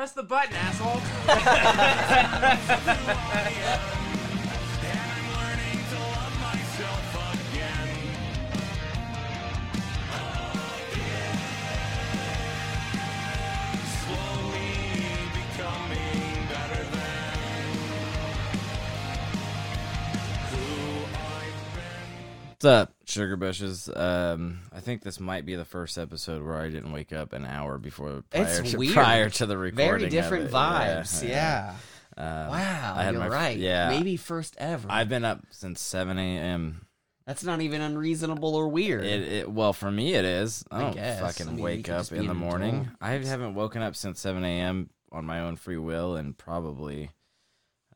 Press the button, asshole. What's up, Sugar Bushes? Um, I think this might be the first episode where I didn't wake up an hour before prior, It's to, weird. prior to the recording. Very different vibes. Yeah. Um, Wow. I had you're my- right. Yeah, Maybe first ever. I've been up since seven a.m. That's not even unreasonable or weird. It, it well for me it is. I I don't guess. fucking I mean, wake up in the morning. adult. I haven't woken up since seven a.m. on my own free will, and probably,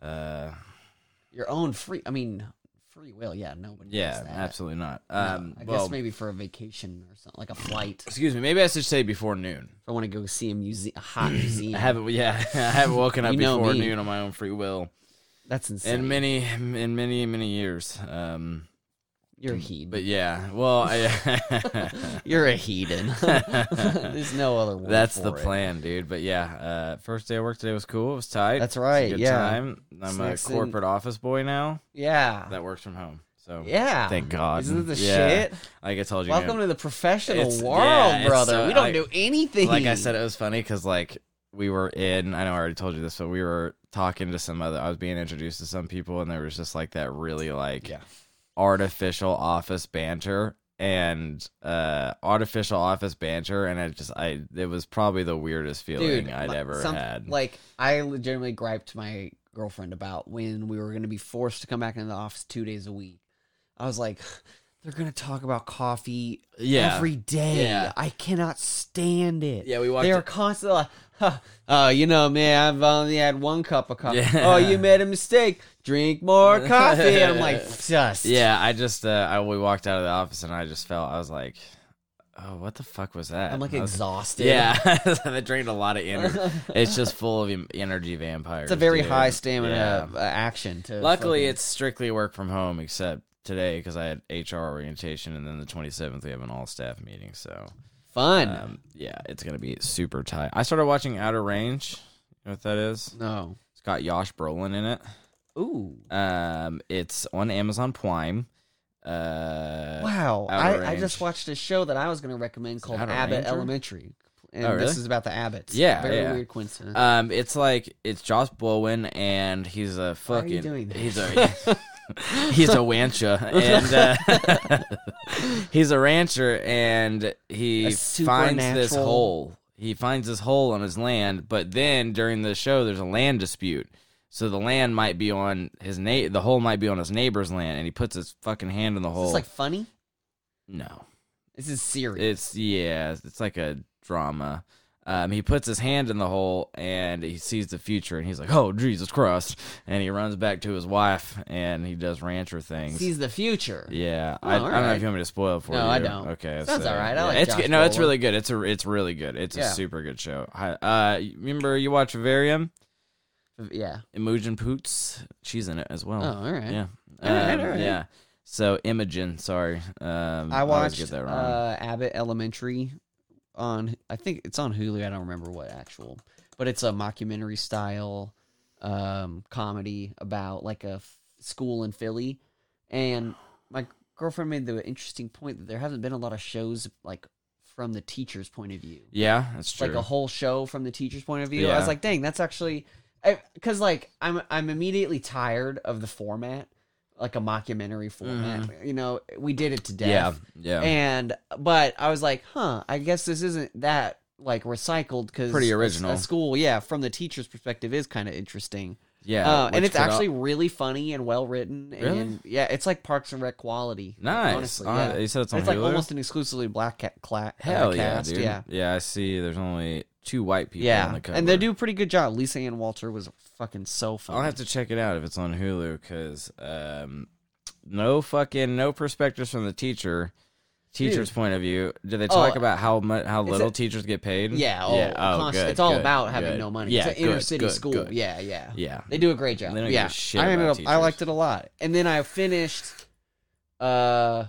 uh, Your own free. I mean, free will. Yeah. Nobody. yeah, absolutely not. No, Um, I well, guess maybe for a vacation or something, like a flight. excuse me. Maybe I should say before noon. If I want to go see a museum, a hot museum. I haven't. Yeah, I haven't woken up before me. noon on my own free will That's insane. in many, in many, many years. Um, You're a heathen. but yeah, well, I, You're a heathen. There's no other word. that's the it. plan, dude. But yeah, uh, first day of work today was cool. It was tight. That's It was a right, good yeah. time. I'm Snacks a corporate office boy now Yeah. that works from home. So yeah. thank God. Isn't it the Yeah. shit? like I told you, Welcome to the professional world, yeah, brother. uh, we don't like- do anything. like I said, it was funny because like we were in. I know I already told you this, but we were talking to some other. I was being introduced to some people, and there was just like that really like Yeah. Artificial office banter and uh artificial office banter and I just i it was probably the weirdest feeling Dude, i'd like, ever some- had Like I legitimately griped my girlfriend about when we were going to be forced to come back into the office two days a week. I was like, they're going to talk about coffee Yeah. every day. Yeah. I cannot stand it. Yeah, we walked They are constantly like, huh, uh, you know, man, I've only had one cup of coffee. Yeah. Oh, you made a mistake. Drink more coffee. And I'm like, just. yeah i just uh i we walked out of the office and i just felt i was like oh what the fuck was that I'm like was- exhausted. yeah that drained a lot of energy it's just full of energy vampires It's a very dude. high stamina Yeah. uh, action. To Luckily, fucking- it's strictly work from home, except today because I had HR orientation, and then the 27th we have an all staff meeting. So, fun. um, yeah, it's gonna be super tight. I started watching Outer Range. You know what that is? no. It's got Josh Brolin in it. Ooh. Um, it's on Amazon Prime. Uh, Wow, I, I just watched a show that I was going to recommend called Outer Abbott Ranger? Elementary, and Oh, really? this is about the Abbotts. Yeah, very yeah. weird coincidence. Um, it's like it's Josh Brolin, and he's a Why are fucking you doing that? he's a he's a rancher, and uh, he's a rancher, and he finds this hole. He finds this hole on his land, but then during the show, there's a land dispute. So the land might be on his na- the hole might be on his neighbor's land, and he puts his fucking hand in the is hole. this like funny? no, This is serious. it's yeah, it's like a drama. Um, he puts his hand in the hole and he sees the future, and he's like, "Oh Jesus Christ!" And he runs back to his wife, and he does rancher things. Sees the future. yeah, Oh, I, I don't know if you want me to spoil it for you. No, I don't. Okay, Sounds so, alright. I yeah, like it's Josh no, it's really good. It's a it's really good. It's Yeah. a super good show. Uh, remember you watch Vivarium? Yeah. Imogen Poots, she's in it as well. Oh, all right. Yeah, All right, Um, all right. yeah. So Imogen, sorry, um, I watched get that wrong. uh, Abbott Elementary on. I think it's on Hulu. I don't remember what actual, but it's a mockumentary style um, comedy about like a f- school in Philly. And my girlfriend made the interesting point that there hasn't been a lot of shows like from the teacher's point of view. yeah, that's true. like a whole show from the teacher's point of view. I was like, dang, that's actually because like I'm I'm immediately tired of the format, like a mockumentary format. You know, we did it to death. Mm-hmm. yeah, yeah. And but I was like, huh, I guess this isn't that like recycled because Pretty original. A, school, yeah, from the teacher's perspective is kind of interesting. Yeah, uh, and it's actually really funny and well written. Really? And yeah, it's like Parks and Rec quality. nice. Honestly, Uh, yeah. You said it's on it's like almost an exclusively black cat cla- uh, Hell yeah, dude. Yeah. yeah. I see. There's only two white people on Yeah, and they do a pretty good job. Lisa Ann Walter was fucking so. I'll have to check it out if it's on Hulu because um, no fucking no perspectives from the teacher. Teacher's point of view. Do they talk Oh, about how much how little a- teachers get paid? Yeah, oh, yeah. Oh, good, it's all good, about having good. no money. Yeah, it's an inner city school. Yeah, yeah, Yeah. They do a great job. They don't give yeah, a shit I ended up. I liked it a lot. And then I finished. Uh,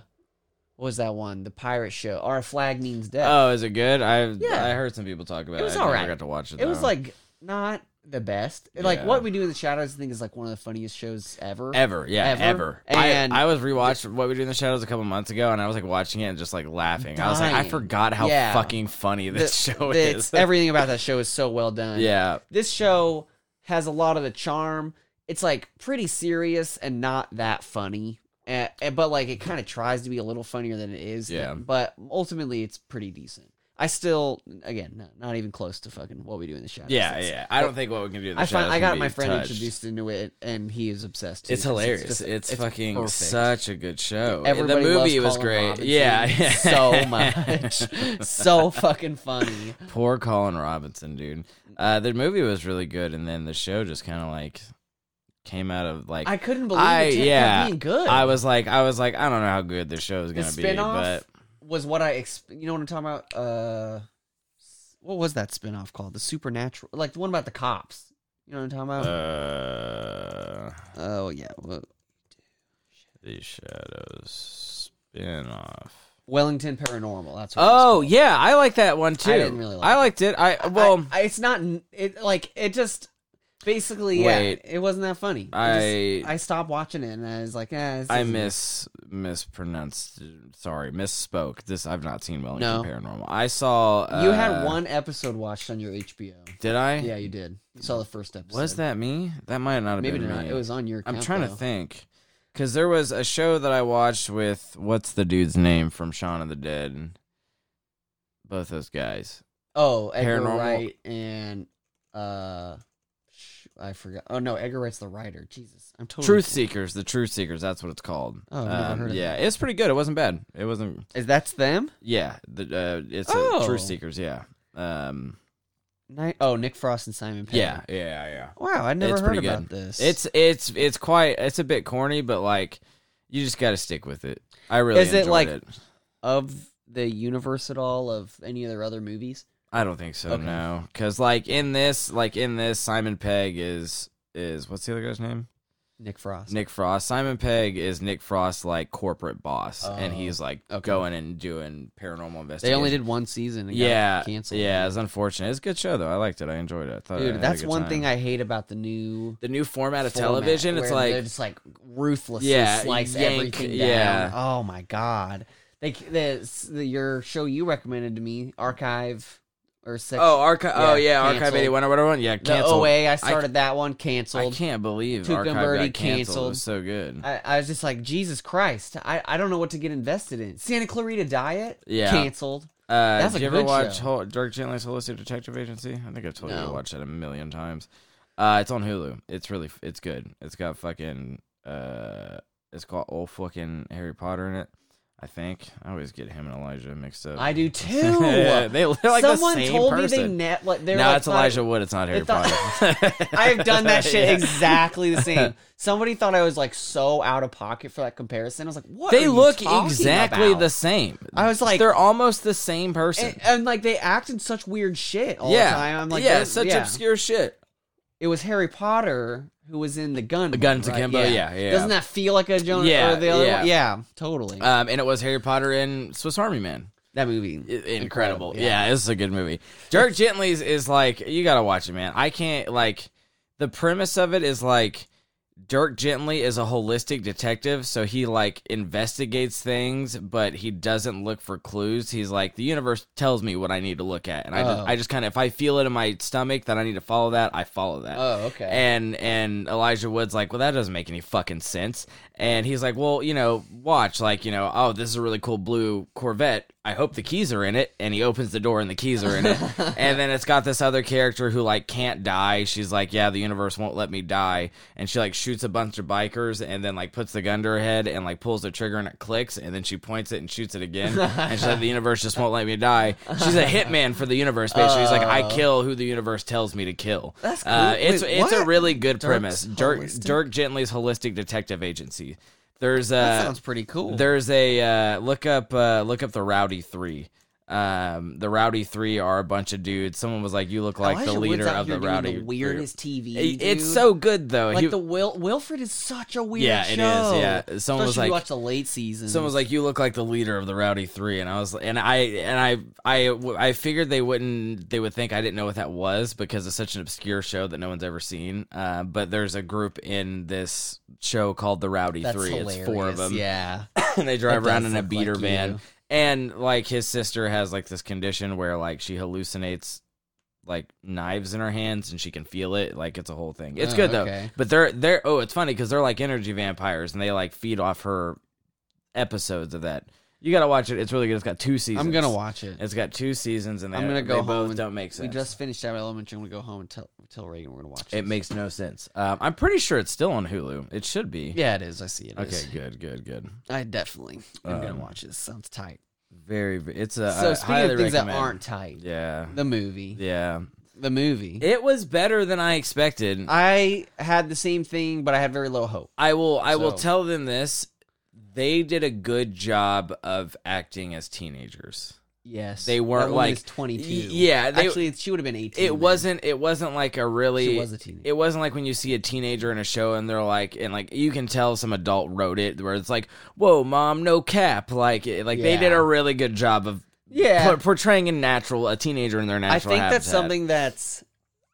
what was that one? The pirate show. Our flag means death. Oh, is it good? I Yeah. I heard some people talk about it. It was I never got to watch it. it was like not the best. Like what we do in the shadows, I think is like one of the funniest shows ever. Ever, yeah, Ever. ever. And- I, I was rewatched What We Do in the Shadows a couple months ago, and I was like watching it and just like laughing. I was like, I forgot how Yeah. fucking funny this The- show the- is. everything about that show is so well done. yeah, This show has a lot of the charm. It's like pretty serious and not that funny. Uh, but like it kind of tries to be a little funnier than it is. Yeah. But ultimately, it's pretty decent. I still, again, not, not even close to fucking what we do in the shadows. yeah, It's- yeah. I don't think what we can do. In the I find Shadows I can got be my friend touched. introduced into it, and he is obsessed. Too, It's 'cause hilarious. just- It's, fucking perfect. such a good show. Everybody the movie loves was Colin great. Robinson Yeah, yeah. so much, so fucking funny. Poor Colin Robinson, dude. Uh, the movie was really good, and then the show just kind of like came out of like. I couldn't believe I- it yeah, being good. I was like, I was like, I don't know how good this show is the gonna be, spinoff but was what I ex- you know what I'm talking about. Uh, what was that spinoff called? The Supernatural, like the one about the cops. You know what I'm talking about? uh, oh yeah, well, the Shadows spinoff. Wellington Paranormal. That's what. Oh yeah, I like that one too. I didn't really like I liked it. I well, I, I- it's not. It like it just basically yeah. It wasn't that funny. It I- just- I stopped watching it and I was like, eh, I miss mispronounced. Sorry, misspoke. This I've not seen Wellington No. Paranormal. I saw. Uh, You had one episode watched on your HBO. Did I? Yeah, you did. You saw the first episode. Was that me? That might not have maybe been not? me. It was on your. I'm account, trying to though. think, because there was a show that I watched with what's the dude's name from Shaun of the Dead. Both those guys. Oh, Edgar Paranormal- Wright and uh, I forgot. Oh no, Edgar Wright's the writer. Jesus, I'm totally. Truth Seekers. The Truth Seekers. That's what it's called. Oh, I've never heard of yeah, that. it's pretty good. It wasn't bad. It wasn't. Is that's them? Yeah, the uh, it's Oh. uh, Truth Seekers. Yeah. Um. Ni- oh, Nick Frost and Simon Pegg. Yeah. Yeah. Yeah. Wow, I never It's heard about good. this. It's it's it's quite it's a bit corny, but like you just got to stick with it. I really Is it like- it. of the universe at all of any of their other movies. I don't think so. Okay. No, because like in this, like in this, Simon Pegg is is what's the other guy's name? Nick Frost. Nick Frost. Simon Pegg is Nick Frost's like corporate boss, and Oh, he's like okay. going and doing paranormal investigation. They only did one season. And yeah, got canceled. yeah. It's unfortunate. It's a good show though. I liked it. I enjoyed it. I dude, that's one time. thing I hate about the new the new format of format, television. It's like they're just like ruthlessly Yeah, slice yank, everything down. yeah. Oh my god. They the, the your show you recommended to me, Archive or section. oh archive. oh yeah, yeah, archive eighty one or whatever one. Yeah, the. OA. I started that one, Canceled. I can't believe Tuca Bertie canceled. It canceled. was so good. I, I was just like, Jesus Christ! I, I don't know what to get invested in. Santa Clarita Diet, Yeah. canceled. Uh, That's did a you ever watch. Hol- Dirk Gently's Holistic Detective Agency? I think I've told you to watch that a million times. Uh, it's on Hulu. It's really, it's good. It's got fucking, uh, it's got old fucking Harry Potter in it. I think I always get him and Elijah mixed up. I do too. Yeah, they look like Someone the same told person. me they net like they're no, like it's Elijah Wood. It's not Harry thought- Potter. I've done that shit Yeah. exactly the same. Somebody thought I was like so out of pocket for that comparison. I was like, what? are They look exactly about? the same. I was like- they're almost the same person. And, and, like they act in such weird shit all yeah, the time. I'm like, yeah, such yeah. obscure shit. It was Harry Potter who was in the gun. The Gun one, to right? Kimbo, yeah, yeah. Doesn't that feel like a Jonah Yeah, or the other yeah. one? Yeah, totally. Um, and it was Harry Potter and Swiss Army Man. that movie, I- incredible. yeah. Yeah. this is a good movie. Dirk Gently's is like you gotta watch it, man. I can't like the premise of it is like Dirk Gently is a holistic detective, so he like investigates things, but he doesn't look for clues. He's like the universe tells me what I need to look at, and I Oh. just I just kind of if I feel it in my stomach that I need to follow that, I follow that. Oh, okay. And and Elijah Wood's like, well, that doesn't make any fucking sense. And he's like, well, you know, watch, like, you know, oh, this is a really cool blue Corvette. I hope the keys are in it. And he opens the door and the keys are in it. and then it's got this other character who like can't die. She's like, yeah, the universe won't let me die. And she like shoots a bunch of bikers and then like puts the gun to her head and like pulls the trigger and it clicks. And then she points it and shoots it again. and she's like, the universe just won't let me die. She's a hitman for the universe. Basically, she's like, I Oh. kill who the universe tells me to kill. That's cool. Uh, it's Wait, it's a really good Dirk's premise. Dirk Holistic? Dirk Gently's holistic detective agency. There's a that sounds pretty cool. there's a uh, look up uh, look up the Rowdy Three. Um, the Rowdy Three are a bunch of dudes. Someone was like, "You look like Elijah the leader of the Rowdy." the weirdest TV. It- It's so good though. like He- the Wil- Wilfred is such a weird yeah, show. it is. Yeah, someone was Especially if like, you watch the late seasons. Someone was like, "You look like the leader of the Rowdy Three. and I was, like and I, and I, I, I figured they wouldn't, they would think I didn't know what that was because it's such an obscure show that no one's ever seen. Uh, but there's a group in this show called the Rowdy That's Three. hilarious. It's four of them, Yeah. and they drive That around in a beater like van. you. And like his sister has like this condition where like she hallucinates like knives in her hands and she can feel it. Like it's a whole thing. It's Oh, good though. okay. But they're they're oh, it's funny because they're like energy vampires and they like feed off her episodes of that. You gotta watch it. It's really good. It's got two seasons. I'm gonna watch it. It's got two seasons and I'm gonna they go home both and- don't make sense. We just finished our elementary. I'm gonna go home and tell tell Reagan we're gonna watch it this. makes no sense. Um, I'm pretty sure it's still on Hulu. It should be. Yeah, it is. I see it. Okay. Good. Good. Good. I definitely am gonna Um, watch this. Sounds tight. Very. ve- It's a. So I speaking highly of things recommend. that aren't tight, Yeah. the movie, Yeah. the movie. It was better than I expected. I had the same thing, but I had very low hope. I will I will So- tell them this. They did a good job of acting as teenagers. Yes, They weren't like- is 22. Yeah, they- actually, she would have been 18. It then. wasn't it wasn't like a really She was a teenager. It wasn't like when you see a teenager in a show and they're like and like you can tell some adult wrote it where it's like, "Whoa, mom, no cap." Like like they did a really good job of Yeah. por- portraying a natural a teenager in their natural. I think that's something that's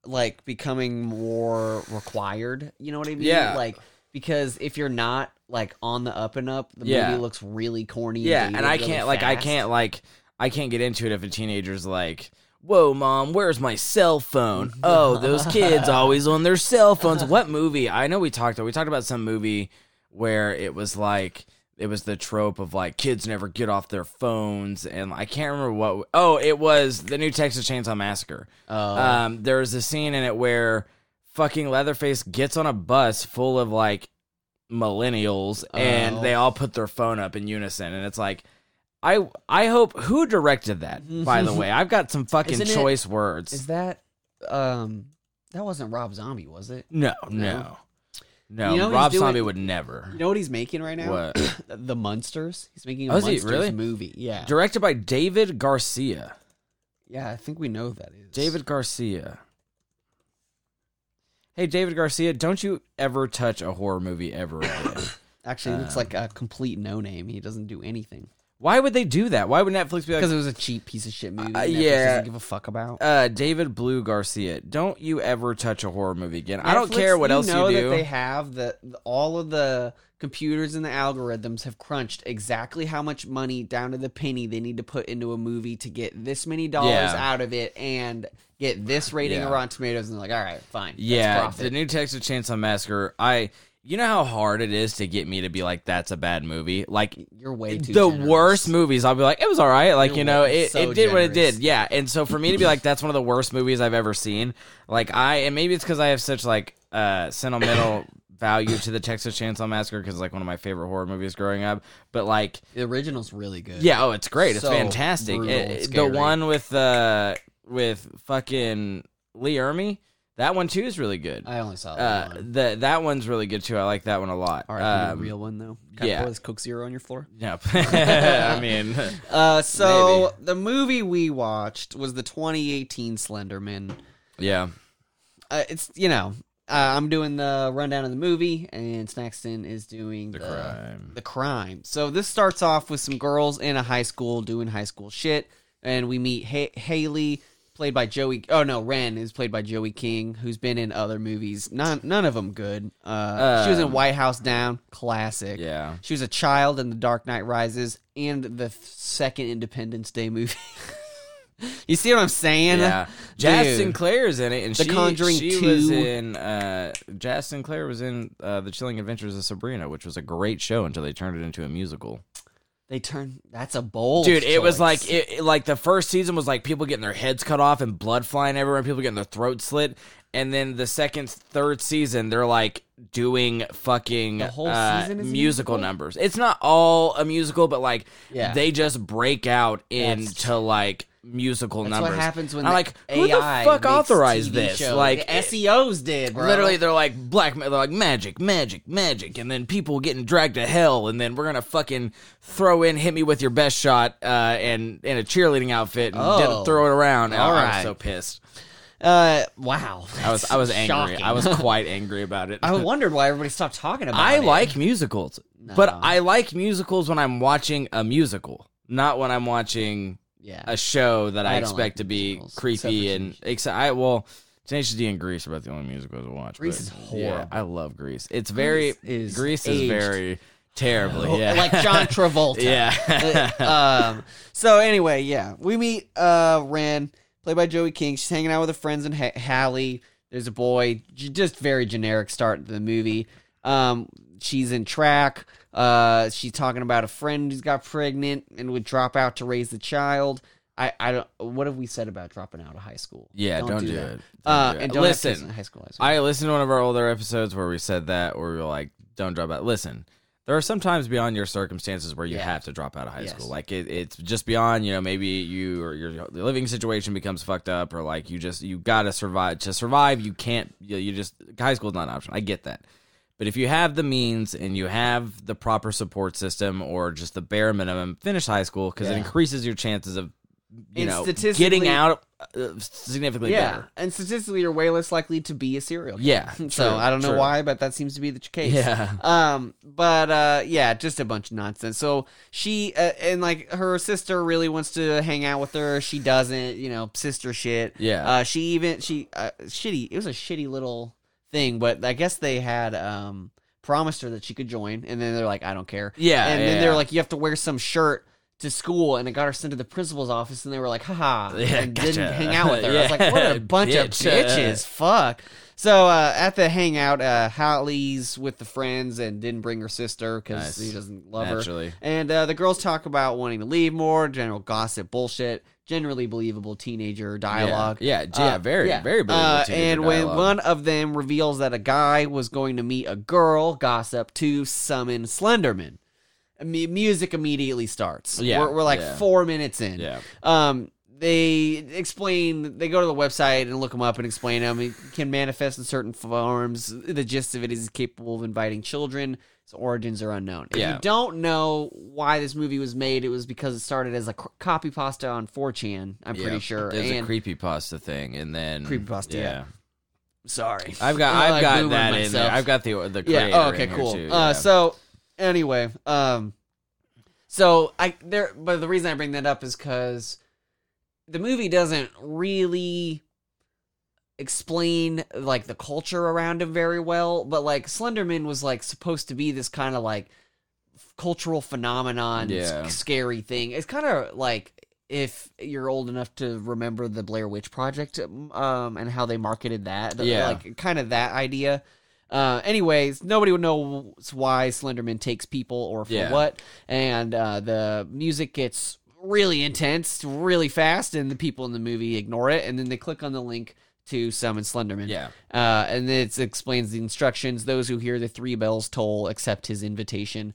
like becoming more required. You know what I mean? Yeah. Like because if you're not like on the up and up, the Yeah. movie looks really corny. Yeah, dated and I really can't like I can't like I can't get into it if a teenager's like, "Whoa, mom, where's my cell phone?" oh, those kids always on their cell phones. What movie? I know we talked we talked about some movie where it was like it was the trope of like kids never get off their phones and I can't remember what Oh, it was the new Texas Chainsaw Massacre. Oh. Um there was a scene in it where fucking Leatherface gets on a bus full of like millennials and Oh. they all put their phone up in unison and it's like I I hope who directed that by the way I've got some fucking Isn't it- choice words Is that um that wasn't Rob Zombie, was it? no No. no no You know what Rob he's doing? Zombie would never You know what he's making right now? What? the Munsters. He's making a Oh, is he? Munsters Really? movie. Yeah. directed by David Garcia Yeah, I think we know who that is. David Garcia Hey David Garcia don't you ever touch a horror movie ever again Actually, it's Um, like a complete no name. He doesn't do anything. Why would they do that why would Netflix be like Because it was a cheap piece of shit movie. Uh, Netflix yeah. doesn't give a fuck about. uh, David Blue Garcia, don't you ever touch a horror movie again. I don't care what else know you do. That they have the- all of the computers and the algorithms have crunched exactly how much money down to the penny they need to put into a movie to get this many dollars Yeah. out of it and get this rating Yeah. of Rotten Tomatoes. And they're like, all right, fine. that's yeah, profit." the new Texas Chainsaw Massacre. I, you know how hard it is to get me to be like, that's a bad movie. Like you're way too the generous. worst movies, I'll be like, it was all right. Like You're you know, way- it, so it did what it generous. did. Yeah, and so for me to be like, that's one of the worst movies I've ever seen. Like I, and maybe it's because I have such like uh sentimental. value to the Texas Chainsaw Massacre because like one of my favorite horror movies growing up. But like, The original's really good. Yeah, oh, it's great. It's So fantastic. brutal It- it- the scary. one with uh with fucking Lee Ermey, that one too is really good. I only saw that Uh, one. the that one's really good too. I like that one a lot. All right, Um, the real one though. Got yeah. yeah. Coke Zero on your floor. Yep. I mean, Uh, so Maybe. the movie we watched was the 2018 Slenderman. yeah. Uh, it's you know, uh, I'm doing the rundown of the movie, and Snaxton is doing The the, crime. The crime. So this starts off with some girls in a high school doing high school shit, and we meet ha- Hallie, played by Joey. Oh no, Ren is played by Joey King, who's been in other movies. None, none of them good. Uh, she was in Um, White House Down, classic. Yeah. She was a child in The Dark Knight Rises and the second Independence Day movie. you see what I'm saying? Yeah, Jaz Dude. Sinclair's in it, and The she, Conjuring she was in. Uh, Jaz Sinclair was in uh, the Chilling Adventures of Sabrina, which was a great show until they turned it into a musical. They turn. That's a bold. Dude, it was like it, it- like the first season was like people getting their heads cut off and blood flying everywhere, people getting their throats slit, and then the second, third season they're like doing fucking The whole uh, season is a musical musical? numbers. It's not all a musical, but like Yeah. they just break out That's- into like musical That's numbers. what happens when I'm like, who AI the fuck authorized TV this? shows. Like the CEOs did, bro. Literally, they're like black. They're like magic, magic, magic, and then people getting dragged to hell, and then we're gonna fucking throw in "Hit Me with Your Best Shot" uh, and in a cheerleading outfit and Oh. get- throw it around. All I right. was so pissed. Uh, wow. I was I was angry. Shocking. I was quite angry about it. I wondered why everybody stopped talking about it. I it. like musicals, but I like musicals when I'm watching a musical, not when I'm watching yeah. a show that I, I expect like to be musicals, creepy except and except I well. Tenacious D and Grease are about the only musicals I watch. Grease is Yeah, horrible. I love Grease. It's very Grease is Grease is very terribly. Oh, Yeah, like John Travolta. yeah. um, so anyway, yeah, we meet uh Ren, played by Joey King. She's hanging out with her friends and ha- Hallie. There's a boy, just very generic start to the movie. Um, she's in track. Uh, she's talking about a friend who's got pregnant and would drop out to raise the child. I, I don't. What have we said about dropping out of high school? Yeah, don't do that. it. Don't Uh, do it. and don't Listen, high school. I listened to one of our older episodes where we said that, where we were like, "Don't drop out." Listen, there are some times beyond your circumstances where you Yeah. have to drop out of high Yes. school. Like it, it's just beyond. You know, maybe you or your living situation becomes fucked up, or like you just you gotta survive. To survive, you can't. You, you just high school's not an option. I get that. But if you have the means and you have the proper support system or just the bare minimum, finish high school because it increases your chances of, you And know, getting out uh, significantly yeah, better. and statistically, you're way less likely to be a serial. killer. Yeah, so true, I don't know true. why, but that seems to be the case. Yeah. Um, but uh, yeah, just a bunch of nonsense. So she uh, and like her sister really wants to hang out with her. She doesn't, you know, sister shit. Yeah. Uh, she even she uh, shitty. It was a shitty little thing, but I guess they had um promised her that she could join, and then they're like, I don't care. Yeah, And then they're like, you have to wear some shirt. To school, and it got her sent to the principal's office, and they were like, haha, Yeah, and gotcha. didn't hang out with her. I was like, what a bunch of bitches. Fuck. So uh, at the hangout, uh, Hallie's with the friends and didn't bring her sister because Nice. he doesn't love her. And uh, the girls talk about wanting to leave more, general gossip, bullshit, generally believable teenager dialogue. Yeah, yeah, yeah, Uh, very, yeah. very believable. Uh, teenager and when dialogue. one of them reveals that a guy was going to meet a girl, gossip to summon Slenderman. Mu- music immediately starts. Yeah, we're, we're like yeah. four minutes in. yeah, Um, they explain. They go to the website and look them up and explain them. He can manifest in certain forms. The gist of it is he's capable of inviting children. His origins are unknown. If Yeah. you don't know why this movie was made, it was because it started as a copy pasta on 4chan. I'm yeah. pretty sure. There's and a creepy pasta thing, and then creepy pasta. yeah. sorry, I've got, I've like got that in there. I've got the the creator. yeah. Oh, okay. Cool. too, Uh, so anyway, um, so I there, but the reason I bring that up is because the movie doesn't really explain like the culture around him very well. But like Slenderman was like supposed to be this kind of like cultural phenomenon, Yeah. s- scary thing. It's kind of like. If you're old enough to remember the Blair Witch Project, um, and how they marketed that, Yeah. like kind of that idea. Uh, anyways, nobody would know why Slenderman takes people or for Yeah. what, and uh, the music gets really intense, really fast, and the people in the movie ignore it, and then they click on the link to summon Slenderman. yeah, Uh, and it explains the instructions. Those who hear the three bells toll accept his invitation.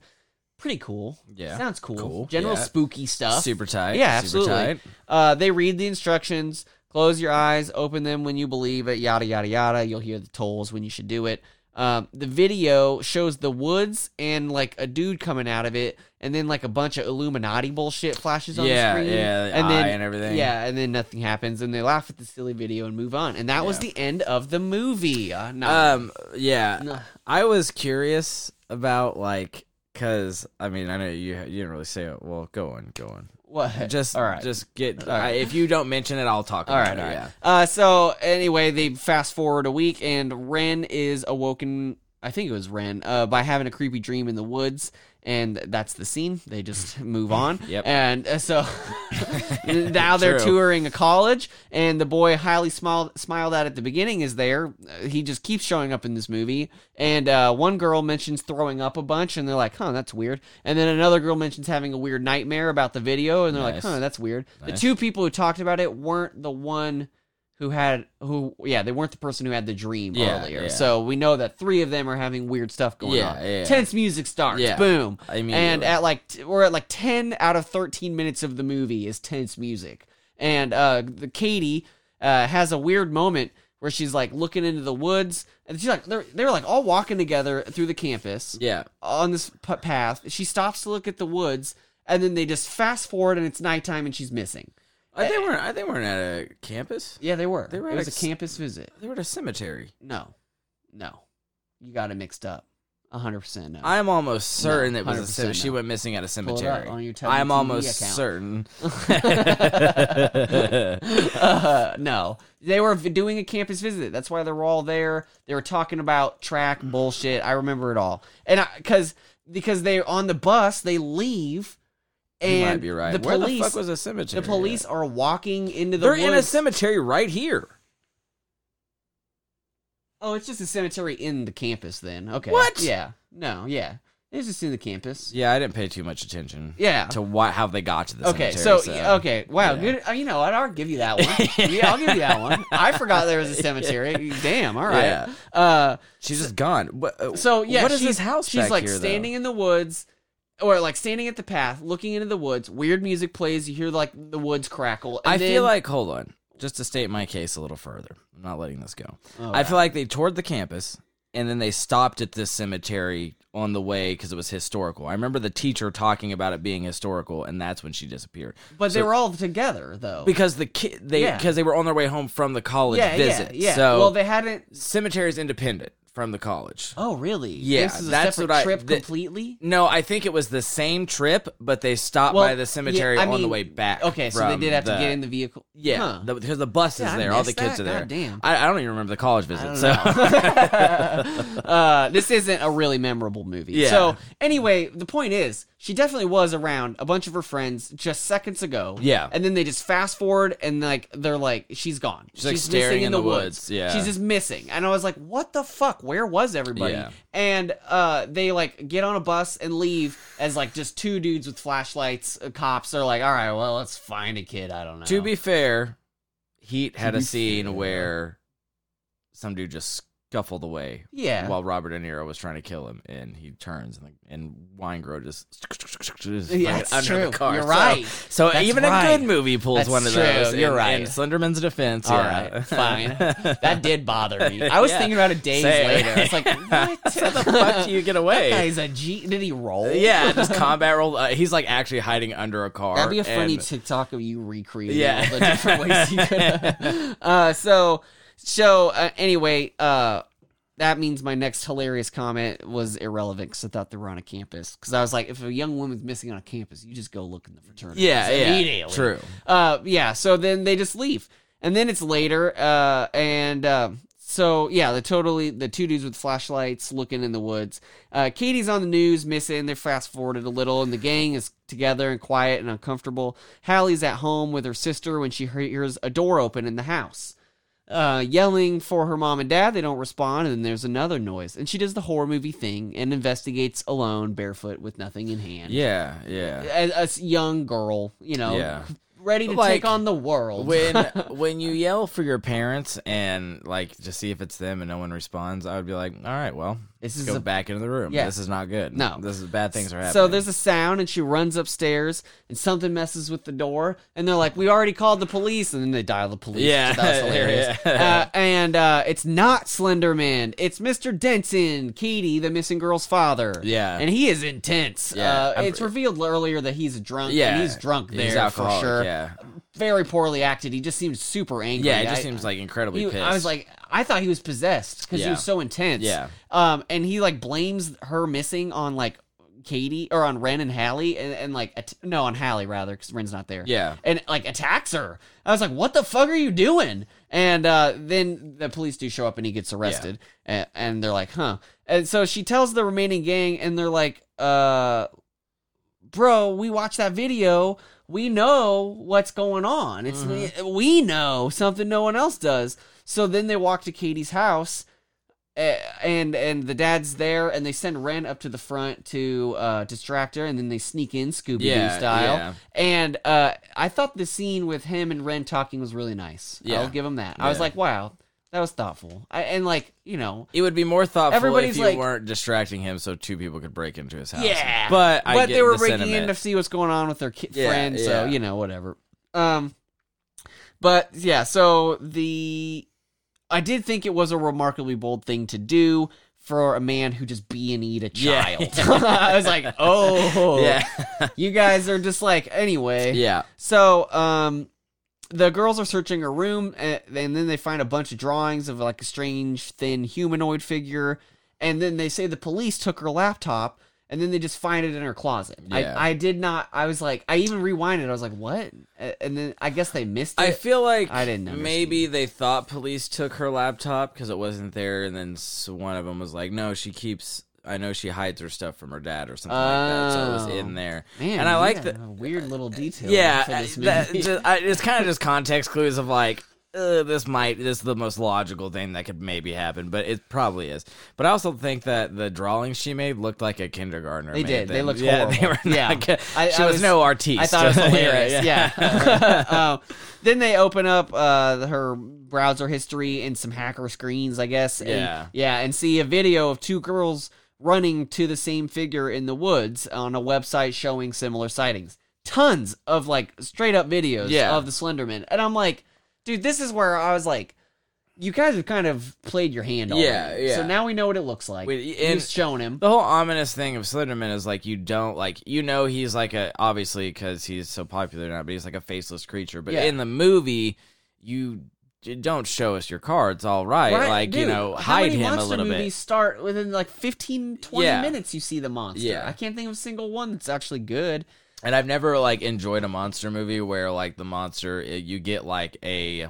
Pretty cool. Yeah. sounds cool. Cool. General Yeah. spooky stuff. super tight. Yeah, super absolutely. tight. Uh, they read the instructions. Close your eyes, open them when you believe it. Yada yada yada. You'll hear the tolls when you should do it. Um, the video shows the woods and like a dude coming out of it, and then like a bunch of Illuminati bullshit flashes on Yeah, the screen. yeah, the and then and everything. Yeah, and then nothing happens, and they laugh at the silly video and move on. And that was the end of the movie. Uh, no, Um, yeah, no. I was curious about like, cause I mean, I know you you didn't really say it. Well, go on, go on. What? Just, all right. just get. All right. I, if you don't mention it, I'll talk. All About right, it, all right. Yeah. Uh, so anyway, they fast forward a week, and Ren is awoken. I think it was Ren uh, by having a creepy dream in the woods, and that's the scene. They just move on. Yep. And uh, so now they're touring a college, and the boy highly smiled smiled at at the beginning is there. Uh, He just keeps showing up in this movie, and uh, one girl mentions throwing up a bunch, and they're like, "Huh, that's weird." And then another girl mentions having a weird nightmare about the video, and they're like, "Huh, that's weird." The two people who talked about it weren't the one who had who yeah they weren't the person who had the dream Yeah, earlier yeah. so we know that three of them are having weird stuff going Yeah, on yeah. tense music starts boom and at like t- we're at like 10 out of 13 minutes of the movie is tense music and uh, the Katie uh, has a weird moment where she's like looking into the woods, and she's like they're they're like all walking together through the campus Yeah. on this p- path. She stops to look at the woods, and then they just fast forward, and it's nighttime, and she's missing. I they weren't. I they weren't at a campus. Yeah, they were. They were it at was a a- campus visit. They were at a cemetery. No, no, you got it mixed up. hundred percent no. I'm almost certain No, it was a 100% cemetery. She went missing at a cemetery. on your I'm almost account. certain. uh, no, they were doing a campus visit. That's why they were all there. They were talking about track bullshit. I remember it all, and because because they on the bus they leave, and you might be right. the Where police the fuck was a cemetery? the police at? are walking into the They're woods. in a cemetery right here. Oh, it's just a cemetery in the campus. Then okay, What? Yeah, no, yeah, it's just in the campus. Yeah, I didn't pay too much attention. Yeah. To what how they got to the cemetery. Okay, cemetery. so, yeah, okay, wow, yeah. good. uh, You know? I'll give you that one. yeah, I'll give you that one. I forgot there was a cemetery. Damn. All right. Yeah. Uh, She's just gone. What, uh, so yeah, what is this house? She's back like here, though? standing in the woods, or like standing at the path, looking into the woods. Weird music plays. You hear like the woods crackle. And I then, feel like hold on, just to state my case a little further. I'm not letting this go. Oh, I feel like they toured the campus and then they stopped at this cemetery on the way because it was historical. I remember the teacher talking about it being historical, and that's when she disappeared. but they were all together though. Because the kid, they Yeah. because they were on their way home from the college yeah, visit. yeah, yeah. So well, they hadn't. cemetery is independent from the college. Oh, really? Yeah, this is a that's separate what I- trip completely. No, I think it was the same trip, but they stopped Well, by the cemetery yeah, I on the mean, way back. Okay, so they from did have to the- get in the vehicle. Yeah, Huh. the- because the bus is I there, all the missed kids that. are there. God damn. I, I don't even remember the college visit. So uh, this isn't a really memorable movie. Yeah. So anyway, the point is, she definitely was around a bunch of her friends just seconds ago. Yeah. and then they just fast forward and like they're like, she's gone. She's, like, missing staring in in the, the woods. woods. Yeah. she's just missing. And I was like, what the fuck? Where was everybody? Yeah. And uh, they like get on a bus and leave as like just two dudes with flashlights. Uh, cops are like, all right, well, let's find a kid. I don't know. to be fair, Heat had a scene fair. where some dude just scuffled away. Yeah. While Robert De Niro was trying to kill him, and he turns and, and just, just Yeah, under true. the car. You're right. So, That's even right. a good movie pulls That's one of true. those. You're in- right. In Slenderman's defense, All yeah. right, fine. That did bother me. I was Yeah. thinking about it days Same. later. It's like, what? How the fuck do you get away? That guy's a G. Did he roll? Yeah, just combat roll. Uh, he's like actually hiding under a car. That'd be a funny and- TikTok of you recreating Yeah. all the different ways you could. uh, so, so uh, anyway, uh, that means my next hilarious comment was irrelevant because I thought they were on a campus. Because I was like, if a young woman's missing on a campus, you just go look in the fraternity. yeah, yeah, immediately. true. Uh, yeah. So then they just leave, and then it's later. Uh, and um, so yeah, the totally the two dudes with flashlights looking in the woods. Uh, Katie's on the news, missing. They're fast forwarded a little, and the gang is together and quiet and uncomfortable. Hallie's at home with her sister when she hears a door open in the house. Uh, yelling for her mom and dad, they don't respond, and then there's another noise. And she does the horror movie thing and investigates alone, barefoot, with nothing in hand. Yeah, yeah. As a young girl, you know, Yeah. ready to Like, take on the world. when when you yell for your parents and like to see if it's them and no one responds, I would be like, all right, well, This let's is go a- back into the room. Yeah. This is not good. No. this is bad things are happening. so there's a sound, and she runs upstairs, and something messes with the door, and they're like, "We already called the police," and then they dial the police. Yeah. that was hilarious. Yeah. uh, and uh, it's not Slenderman; it's Mr. Denson, Katie, the missing girl's father. Yeah. and he is intense. Yeah, uh, it's revealed earlier that he's drunk. yeah, he's drunk there He's for sure. Yeah, Very poorly acted. He just seems super angry. yeah. It just I- seems like incredibly he- pissed. I was like, I thought he was possessed because he Yeah. was so intense. Yeah. Um, and he like blames her missing on like Katie or on Ren and Hallie and, and like at- no on Hallie rather because Ren's not there. Yeah. And like attacks her. I was like, what the fuck are you doing? And uh, then the police do show up and he gets arrested. And, and they're like, huh. And so she tells the remaining gang and they're like, uh, bro, we watched that video. We know what's going on. It's we know something no one else does. So then they walk to Katie's house, and and the dad's there, and they send Ren up to the front to uh, distract her, and then they sneak in Scooby Doo Yeah, style. yeah. And uh, I thought the scene with him and Ren talking was really nice. Yeah. I'll give him that. I was like, wow, that was thoughtful. I, and like you know, it would be more thoughtful Everybody's if you like- weren't distracting him so two people could break into his house. Yeah, but I but they were the breaking sentiment. in to see what's going on with their ki- Yeah, friend, so yeah. you know whatever. Um, But yeah, so the I did think it was a remarkably bold thing to do for a man who just be and eat a Yeah. child. I was like, oh, Yeah. you guys are just like anyway. yeah. So, um, the girls are searching her room, and, and then they find a bunch of drawings of like a strange, thin humanoid figure, and then they say the police took her laptop, and then they just find it in her closet. Yeah. I, I did not. I was like, I even rewinded. I was like, what? And then I guess they missed it. I feel like I didn't understand. maybe they thought police took her laptop because it wasn't there, and then one of them was like, "No, she keeps. I know she hides her stuff from her dad or something like that, so it was Oh. in there." Man, and I like yeah, a weird little detail. Yeah, this that, just, I, it's kind of just context clues of like. Uh, this might this is the most logical thing that could maybe happen, but it probably is. But I also think that the drawings she made looked like a kindergartner. They did. They looked yeah, They horrible. were Yeah. good. I- she I was, was- no artiste. I thought it was hilarious. yeah. yeah. um, then they open up uh, her browser history and some hacker screens, I guess. and- Yeah. yeah, and see a video of two girls running to the same figure in the woods on a website showing similar sightings. Tons of like straight up videos Yeah. of the Slenderman, and I'm like, dude, this is where I was like. You guys have kind of played your hand already. Yeah, yeah. So now we know what it looks like. Wait, and- You've shown him. The whole ominous thing of Slenderman is like you don't like you know he's like a obviously because he's so popular now, but he's like a faceless creature. But Yeah. in the movie, you don't show us your cards. All right, Right, like you dude, know, how hide many him a monster little movies bit. start within like 15 20 Yeah. minutes you see the monster Yeah. i can't think of a single one that's actually good And I've never like enjoyed a monster movie where like the monster uh, you get like a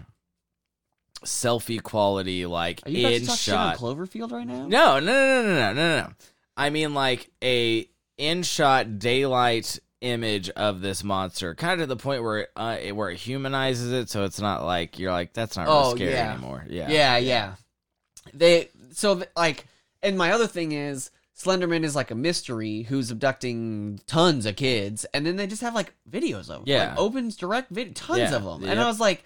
selfie quality like are you about in to talk shit on shot. cloverfield right now No, no, no, no, no, no, no, no. I mean like a in shot daylight image of this monster, kind of to the point where it, uh, it- where it humanizes it, so it's not like you're like that's not really Oh, scary yeah. anymore. Yeah, yeah yeah they so like and my other thing is slenderman is like a mystery who's abducting tons of kids and then they just have like videos of him Yeah. like, opens direct vid tons Yeah, of them and i was like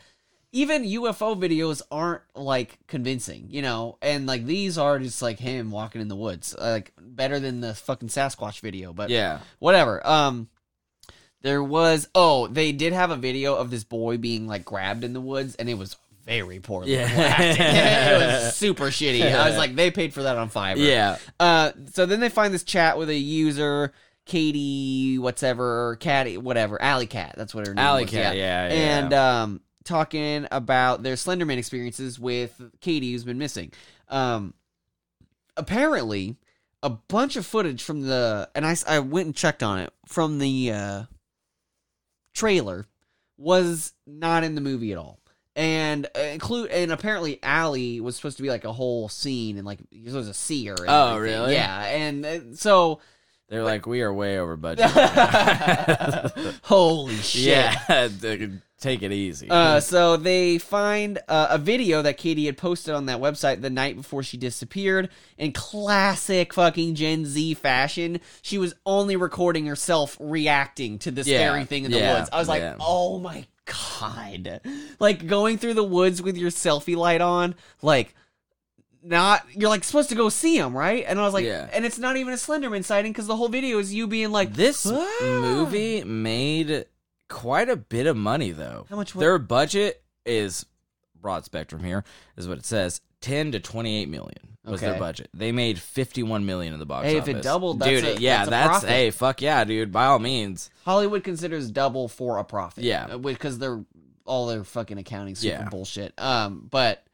even UFO videos aren't like convincing, you know, and like these are just like him walking in the woods, like better than the fucking Sasquatch video. But yeah, whatever. Um, there was oh, they did have a video of this boy being like grabbed in the woods, and it was very poorly Yeah. it was super shitty. I was like, they paid for that on Fiverr. yeah. Uh, so then they find this chat with a user, Katie, whatever, Catty, whatever, Alley Cat. That's what her name Alley was. Cat, yeah, yeah. And um, talking about their Slenderman experiences with Katie, who's been missing. Um, apparently, a bunch of footage from the and I, I went and checked on it from the uh, trailer was not in the movie at all. And uh, include and apparently Allie was supposed to be like a whole scene and like you're supposed to see and Oh, everything. really? Yeah, and uh, so They're like we are way over budget. holy shit. yeah, take it easy. Uh, so they find uh, a video that Katie had posted on that website the night before she disappeared. In classic fucking Gen Z fashion, she was only recording herself reacting to this Yeah, very thing in the yeah, woods. I was like, yeah. oh my god! Like going through the woods with your selfie light on, like. Not you're like supposed to go see him, right? And I was like, Yeah. and it's not even a Slenderman sighting because the whole video is you being like, this "Ah." movie made quite a bit of money though. How much Their budget is broad spectrum here is what it says. 10 to 28 million was their budget. They made 51 million in the box Hey, if office. it doubled, that's dude, a- yeah, that's a that's, profit. hey, fuck yeah, dude, by all means. Hollywood considers double for a profit. Yeah. because they're all their fucking accounting super Yeah. bullshit. Um, but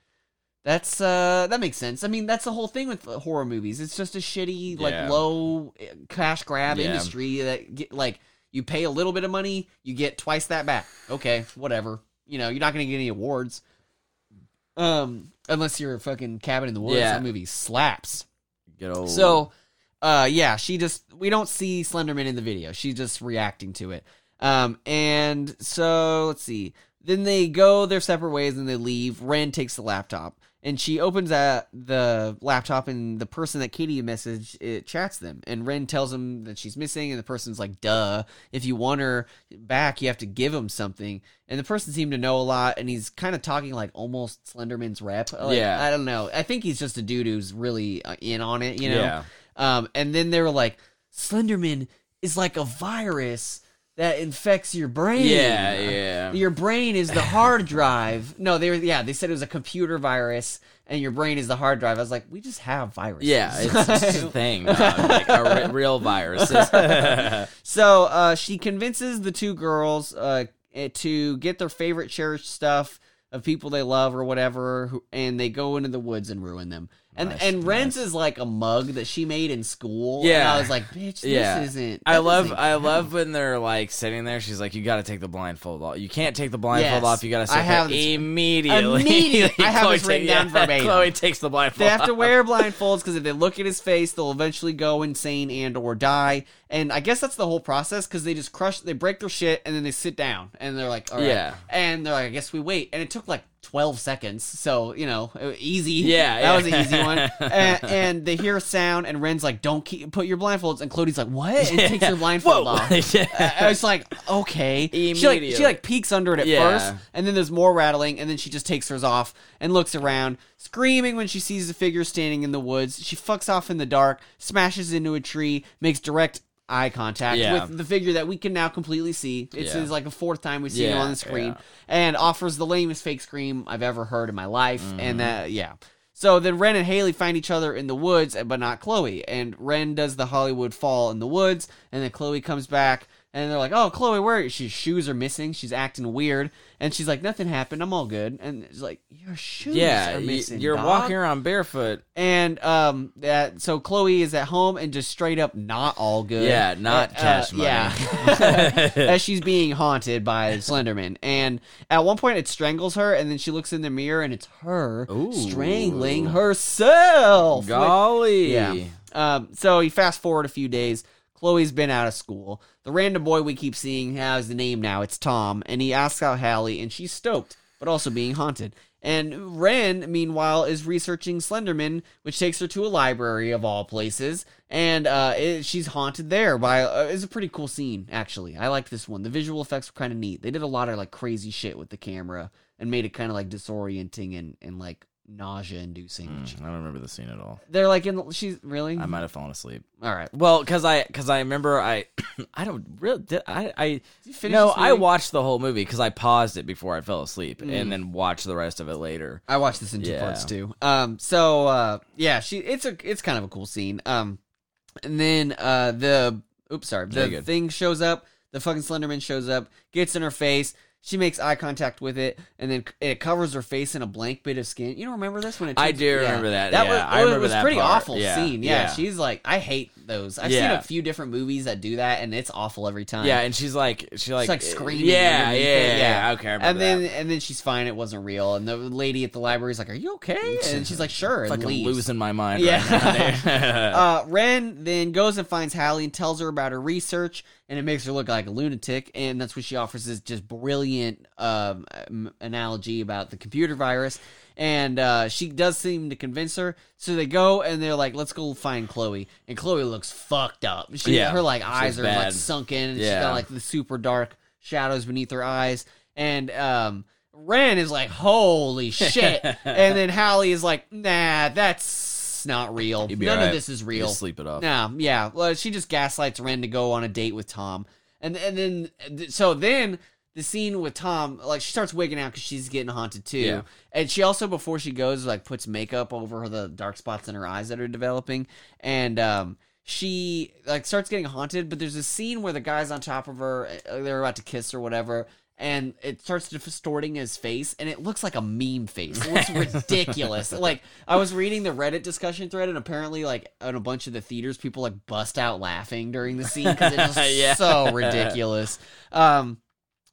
that's uh that makes sense. I mean, that's the whole thing with horror movies. It's just a shitty like Yeah. low eh, cash grab Yeah. industry that get like you pay a little bit of money, you get twice that back. Okay, whatever. You know, you're not gonna get any awards. Um, unless you're a fucking cabin in the woods. Yeah. That movie slaps. Good old So, uh, yeah, she just we don't see Slenderman in the video. She's just reacting to it. Um, and so let's see. Then they go their separate ways and they leave. Rand takes the laptop and she opens that the laptop and the person that Katie messaged it chats them and Ren tells him that she's missing and the person's like, "Duh! If you want her back, you have to give him something." And the person seemed to know a lot and he's kind of talking like almost Slenderman's rep. Like, Yeah. I don't know. I think he's just a dude who's really uh, in on it. You know. Yeah. Um, and then they were like, Slenderman is like a virus that infects your brain. Yeah, yeah. Your brain is the hard drive. No, they were yeah, they said it was a computer virus and your brain is the hard drive. I was like, we just have viruses. Yeah, it's, just a thing. now, like a real virus. so uh, she convinces the two girls uh, eh, to get their favorite cherished stuff of people they love or whatever, and they go into the woods and ruin them. And Nice, and Ren's is like a mug that she made in school. and Yeah. I was like, bitch, this Yeah. isn't. I love doesn't I love when they're like sitting there. She's like, "You got to take the blindfold off. You can't take the blindfold Yes. off. You got to I sit have this- immediately." Immediately. I have Chloe this written take- down yeah, verbatim. Chloe takes the blindfold. They have to wear blindfolds because if they look at his face, they'll eventually go insane and or die. And I guess that's the whole process because they just crush, they break their shit, and then they sit down, and they're like, all right. Yeah. And they're like, I guess we wait, and it took like twelve seconds, so you know, easy. Yeah, that yeah. was an easy one. and, and they hear a sound, and Wren's like, don't keep put your blindfolds, and Chloe's like, what? And takes her blindfold Whoa. off. Yeah. I was like, okay. She like she like peeks under it at Yeah. first, and then there's more rattling, and then she just takes hers off and looks around, screaming when she sees the figure standing in the woods. She fucks off in the dark, smashes into a tree, makes direct eye contact Yeah. with the figure that we can now completely see. It's, Yeah. it's like a fourth time we've seen him on the screen, yeah. and offers the lamest fake scream I've ever heard in my life. Mm-hmm. And that, yeah. So then Wren and Hallie find each other in the woods, but not Chloe. And Wren does the Hollywood fall in the woods, and then Chloe comes back, and they're like, "Oh, Chloe, where? Are you? She's shoes are missing. She's acting weird." And she's like, "Nothing happened. I'm all good." And it's like, "Your shoes yeah, are missing. you're dog." walking around barefoot. And um, that so Chloe is at home and just straight up not all good. Yeah, not Uh, cash money. Yeah, as she's being haunted by Slenderman, and at one point it strangles her, and then she looks in the mirror and it's her Ooh. strangling herself. Golly. yeah. Um, so you fast forward a few days. Chloe's been out of school. The random boy we keep seeing has the name now. It's Tom, and he asks out Hallie, and she's stoked, but also being haunted. And Wren, meanwhile, is researching Slenderman, which takes her to a library of all places, and uh, it, she's haunted there by. Uh, it's a pretty cool scene, actually. I like this one. The visual effects were kind of neat. They did a lot of like crazy shit with the camera and made it kind of like disorienting and and like nausea inducing. Mm, I don't remember the scene at all. They're like in. She's really. I might have fallen asleep. all right. Well, because I because I remember I I don't really did, I I you finish no I watched the whole movie because I paused it before I fell asleep Mm. and then watched the rest of it later. I watched this in two Yeah. parts too. Um, so uh, yeah, she it's a it's kind of a cool scene. Um, and then uh, the oops, sorry, the thing shows up. The fucking Slenderman shows up, gets in her face. She makes eye contact with it, and then it covers her face in a blank bit of skin. You don't remember this when it? I do remember that, That yeah. was, I it was that pretty part. awful Yeah, scene. Yeah, yeah. she's like, I hate those. I've seen a few different movies that do that, and it's awful every time. Yeah, and she's like she like like screaming Yeah, yeah, yeah, yeah. Okay, I remember and then that. and then she's fine. It wasn't real. And the lady at the library is like, "Are you okay?" And she's like, "Sure." It's And leaves. losing my mind. Yeah. Right now. Uh, Wren then goes and finds Hallie and tells her about her research, and it makes her look like a lunatic. And that's what she offers this just brilliant um, analogy about the computer virus. And uh, she does seem to convince her. So they go and they're like, "Let's go find Chloe." And Chloe looks fucked up. She, Yeah, her like eyes are like bad. sunken. And she's Yeah. got like the super dark shadows beneath her eyes. And um, Wren is like, "Holy shit!" and then Hallie is like, "Nah, that's not real. None alright. of this is real." Just sleep it off. Nah, yeah. Well, she just gaslights Wren to go on a date with Tom, and and then so then the scene with Tom, like she starts wigging out because she's getting haunted too, Yeah. and she also before she goes like puts makeup over the dark spots in her eyes that are developing, and um. She like starts getting haunted, but there's a scene where the guy's on top of her, uh, they're about to kiss or whatever, and it starts distorting his face, and it looks like a meme face. It looks ridiculous. like I was reading the Reddit discussion thread, and apparently, like in a bunch of the theaters, people like bust out laughing during the scene because it's Yeah. so ridiculous. Um,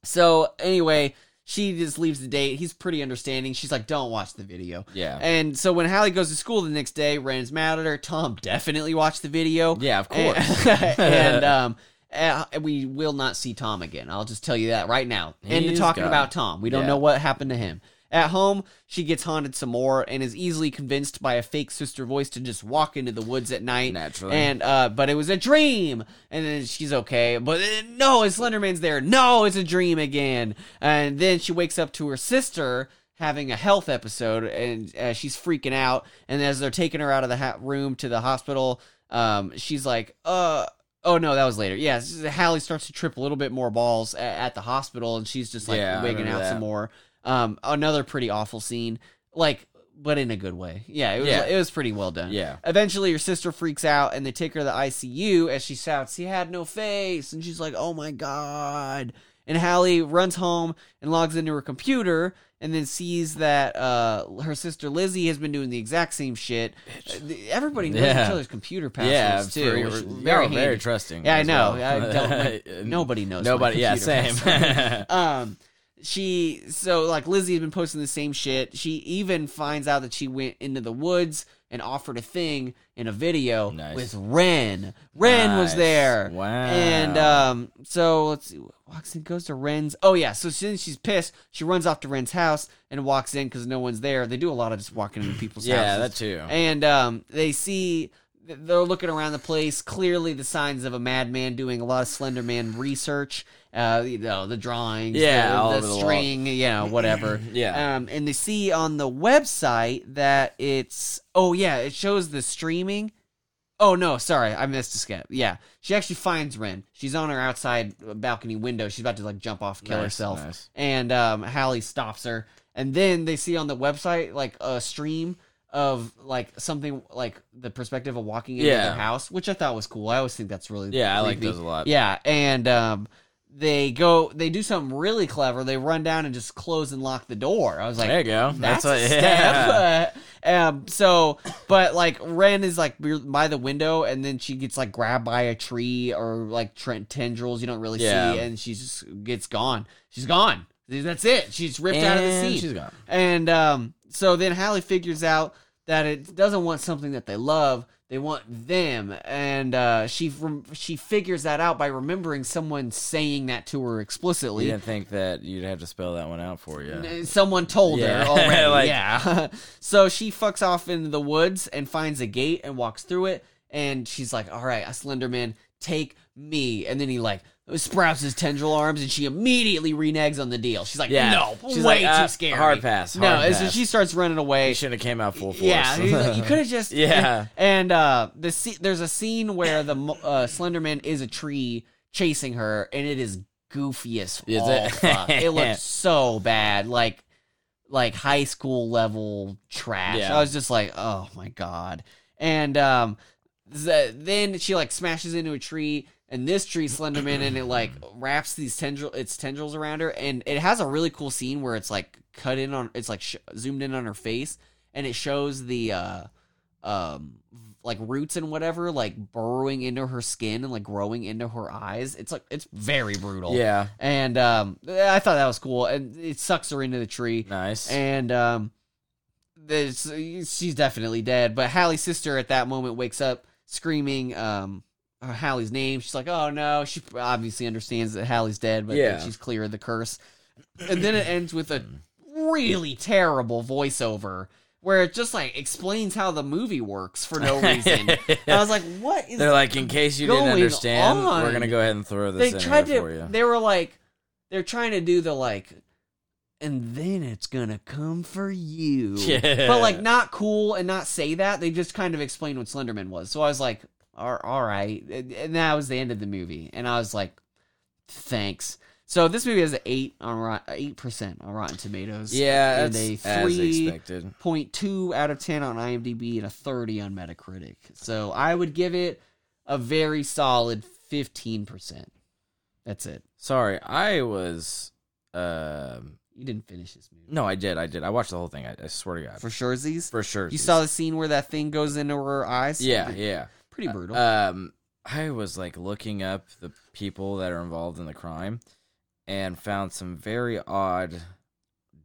so anyway, she just leaves the date. He's pretty understanding. She's like, "Don't watch the video." Yeah. And so when Hallie goes to school the next day, Wren's mad at her. Tom definitely watched the video. Yeah, of course. And, and, um, uh, we will not see Tom again. I'll just tell you that right now. End of talking gone. about Tom. We don't Yeah. know what happened to him. At home, she gets haunted some more and is easily convinced by a fake sister voice to just walk into the woods at night. Naturally. And uh, but it was a dream. And then she's okay. But uh, no, it's Slenderman's there. No, it's a dream again. And then she wakes up to her sister having a health episode and uh, she's freaking out. And as they're taking her out of the ha- room to the hospital, um, she's like, uh, Oh no, that was later. Yeah, Hallie starts to trip a little bit more balls at, at the hospital, and she's just like Yeah, wigging out some more. Um, another pretty awful scene, like, but in a good way. Yeah, it was. Yeah. It was pretty well done. Yeah. Eventually, your sister freaks out, and they take her to the ICU as she shouts, "He had no face!" And she's like, "Oh my god!" And Hallie runs home and logs into her computer, and then sees that uh, her sister Lizzie has been doing the exact same shit. Uh, Everybody knows Yeah. each other's computer yeah, passwords too. very, very, very trusting. Yeah, I know. well. I don't, like, nobody knows. Nobody. Yeah, same. um, she so like Lizzie has been posting the same shit. She even finds out that she went into the woods and offered a thing in a video Nice. with Wren. Wren was there. Wow. And um, so let's see. Walks in, goes to Wren's. Oh yeah. So since she's pissed, she runs off to Wren's house and walks in because no one's there. They do a lot of just walking into people's yeah, houses Yeah, that too. and um, they see they're looking around the place. Clearly, the signs of a madman doing a lot of Slender Man research. Uh, you know, the drawings, Yeah, the, the over the string, you know, whatever. Yeah. Um, and they see on the website that it's oh yeah, it shows the streaming. Oh no, sorry, I missed a step. Yeah, she actually finds Wren. She's on her outside balcony window. She's about to like jump off, kill Nice, herself nice. and um, Hallie stops her, and then they see on the website like a stream of like something like the perspective of walking into Yeah. their house, which I thought was cool. I always think that's really Yeah, I like creepy. those a lot. Yeah, and um, they go, they do something really clever. They run down and just close and lock the door. I was like, there you go. that's, what. a Yeah. step. um, so, but like Wren is like by the window, and then she gets like grabbed by a tree or like tre- tendrils you don't really Yeah. see, and she just gets gone. She's gone. That's it. She's ripped out of the And scene. She's gone. And um, so then Hallie figures out that it doesn't want something that they love. They want them, and uh, she she figures that out by remembering someone saying that to her You explicitly. didn't think that you'd have to spell that one out for you. Someone told Yeah. her already. Like- yeah. so she fucks off into the woods and finds a gate and walks through it. And she's like, "All right, a Slenderman, take me." And then he like sprouts his tendril arms, and she immediately reneges on the deal. She's like, Yeah. "No, She's way like, too uh, scary." hard pass, no, hard and so she starts running away. You shouldn't have came out full force. Yeah, like, you could have just Yeah. And uh, the there's a scene where the uh, Slenderman is a tree chasing her, and it is goofy as Is it? It looks so bad, like like high school level trash. Yeah. I was just like, oh my god. And um, the, then she like smashes into a tree. And this tree, Slenderman, and it like wraps these tendril, its tendrils around her, and it has a really cool scene where it's like cut in on, it's like sh- zoomed in on her face, and it shows the uh um like roots and whatever like burrowing into her skin and like growing into her eyes. It's like it's very brutal. Yeah. and um i thought that was cool. And it sucks her into the tree. Nice. and um this, she's definitely dead. But hallie's sister at that moment wakes up screaming um Uh, Hallie's name. She's like, "Oh no!" She obviously understands that Hallie's dead, but Yeah. she's cleared the curse. And then it ends with a really terrible voiceover where it just like explains how the movie works for no reason. I was like, "What is?" They're like, in case you didn't understand, on? we're gonna go ahead and throw this they in tried to. for you. They were like, they're trying to do the like, and then it's gonna come for you. Yeah. But like, not cool and not say that. They just kind of explained what Slenderman was. So I was like, all, all right, and that was the end of the movie. And I was like, thanks. So this movie has an eight on eight percent on Rotten Tomatoes. yeah, and a as expected. point two out of ten on IMDb and a thirty on Metacritic. So I would give it a very solid fifteen percent. That's it. Sorry, I was. Um, You didn't finish this movie no, I did. I did. I watched the whole thing. I, I swear to God, for sure. For sure. You saw the scene where that thing goes into her eyes. Yeah, yeah. Pretty brutal. Um, I was like looking up the people that are involved in the crime, and found some very odd,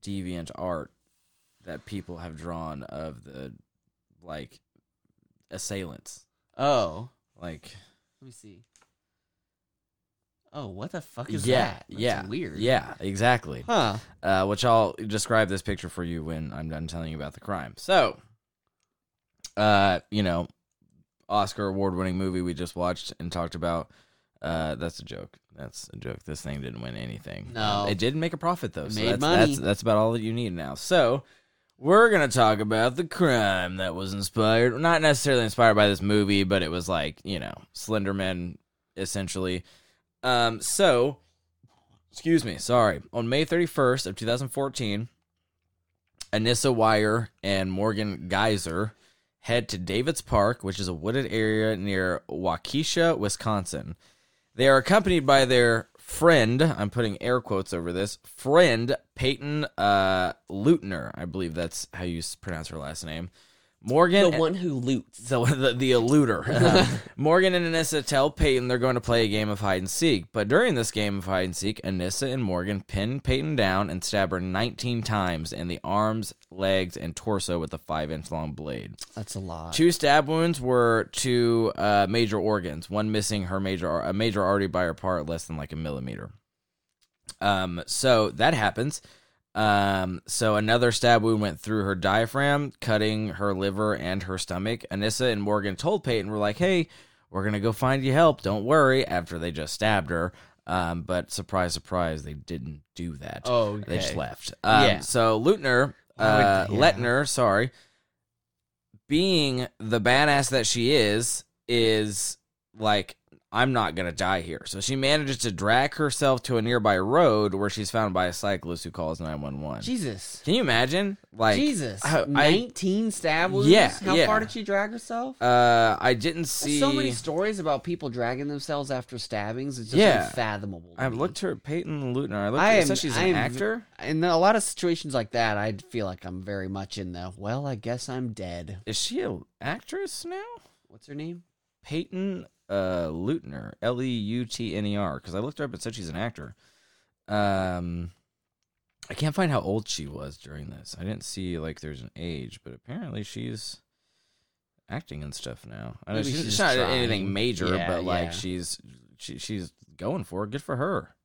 deviant art that people have drawn of the like assailants. oh, Like, let me see. Oh, what the fuck is yeah, that? That's yeah, weird. Yeah, exactly. Huh. uh, which I'll describe this picture for you when I'm done telling you about the crime. So, uh, you know, Oscar award winning movie we just watched and talked about. Uh, that's a joke. That's a joke. This thing didn't win anything. No. it didn't make a profit though. It so made that's, money. That's that's about all that you need now. So. We're gonna talk about the crime that was inspired, not necessarily inspired by this movie, but it was like you know, Slenderman essentially. Um, so, excuse me, sorry. On May 31st of 2014, Anissa Weier and Morgan Geyser head to Davids Park, which is a wooded area near Waukesha, Wisconsin. They are accompanied by their friend, I'm putting air quotes over this, friend Payton uh, Leutner. I believe that's how you pronounce her last name. Morgan The one who loots. so the the eluder. Uh, Morgan and Anissa tell Payton they're going to play a game of hide and seek, but during this game of hide and seek, Anissa and Morgan pin Payton down and stab her 19 times in the arms, legs, and torso with a five inch long blade. That's a lot. Two stab wounds were to uh, major organs, one missing her major a major artery by her part less than like a millimeter. Um, so that happens. Um, so another stab wound went through her diaphragm, cutting her liver and her stomach. Anissa and Morgan told Payton, "We're like, hey, we're gonna go find you help. Don't worry." After they just stabbed her. Um, but surprise, surprise, they didn't do that. Oh, They just left. Um, Yeah. So would- uh, yeah. Leutner, sorry, being the badass that she is, is like, I'm not gonna die here. So she manages to drag herself to a nearby road where she's found by a cyclist who calls 911. Jesus. Can you imagine? Like, Jesus. I- I- 19 stab wounds? Yeah, How yeah. far did she drag herself? uh, I didn't see. so many stories about people dragging themselves after stabbings. It's just Yeah. unfathomable. I've looked her Payton Leutner. I looked. I I am- said she's I an am- actor. In a lot of situations like that, I feel like I'm very much in the, well, I guess I'm dead. Is she an actress now? What's her name? Payton uh, Leutner, L E U T N E R, because I looked her up and said she's an actor. Um, I can't find how old she was during this. I didn't see like there's an age, but apparently she's acting and stuff now. I know she's, she's it's not trying. anything major, Yeah, but like yeah. she's she, she's going for it. Good for her.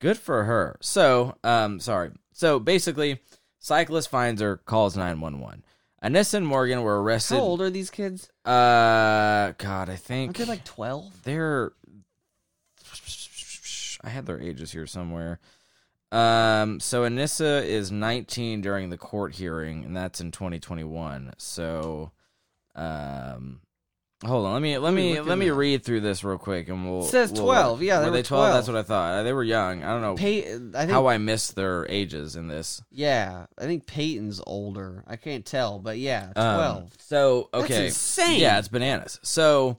Good for her. So, um, sorry. So basically, cyclist finds her, calls nine one one. Anissa and Morgan were arrested. How old are these kids? Uh, God, I think Aren't they like 12? they're. I had their ages here somewhere. Um, so Anissa is 19 during the court hearing, and that's in 2021. So, um, hold on, let me let me let me read through this real quick, and we'll. It says we'll- 12. Yeah, they were were they 12? That's what I thought. They were young. I don't know Pey- I think, how I missed their ages in this. yeah, I think Payton's older. I can't tell, but yeah, Um, 12. so That's okay, insane. yeah, it's bananas. So.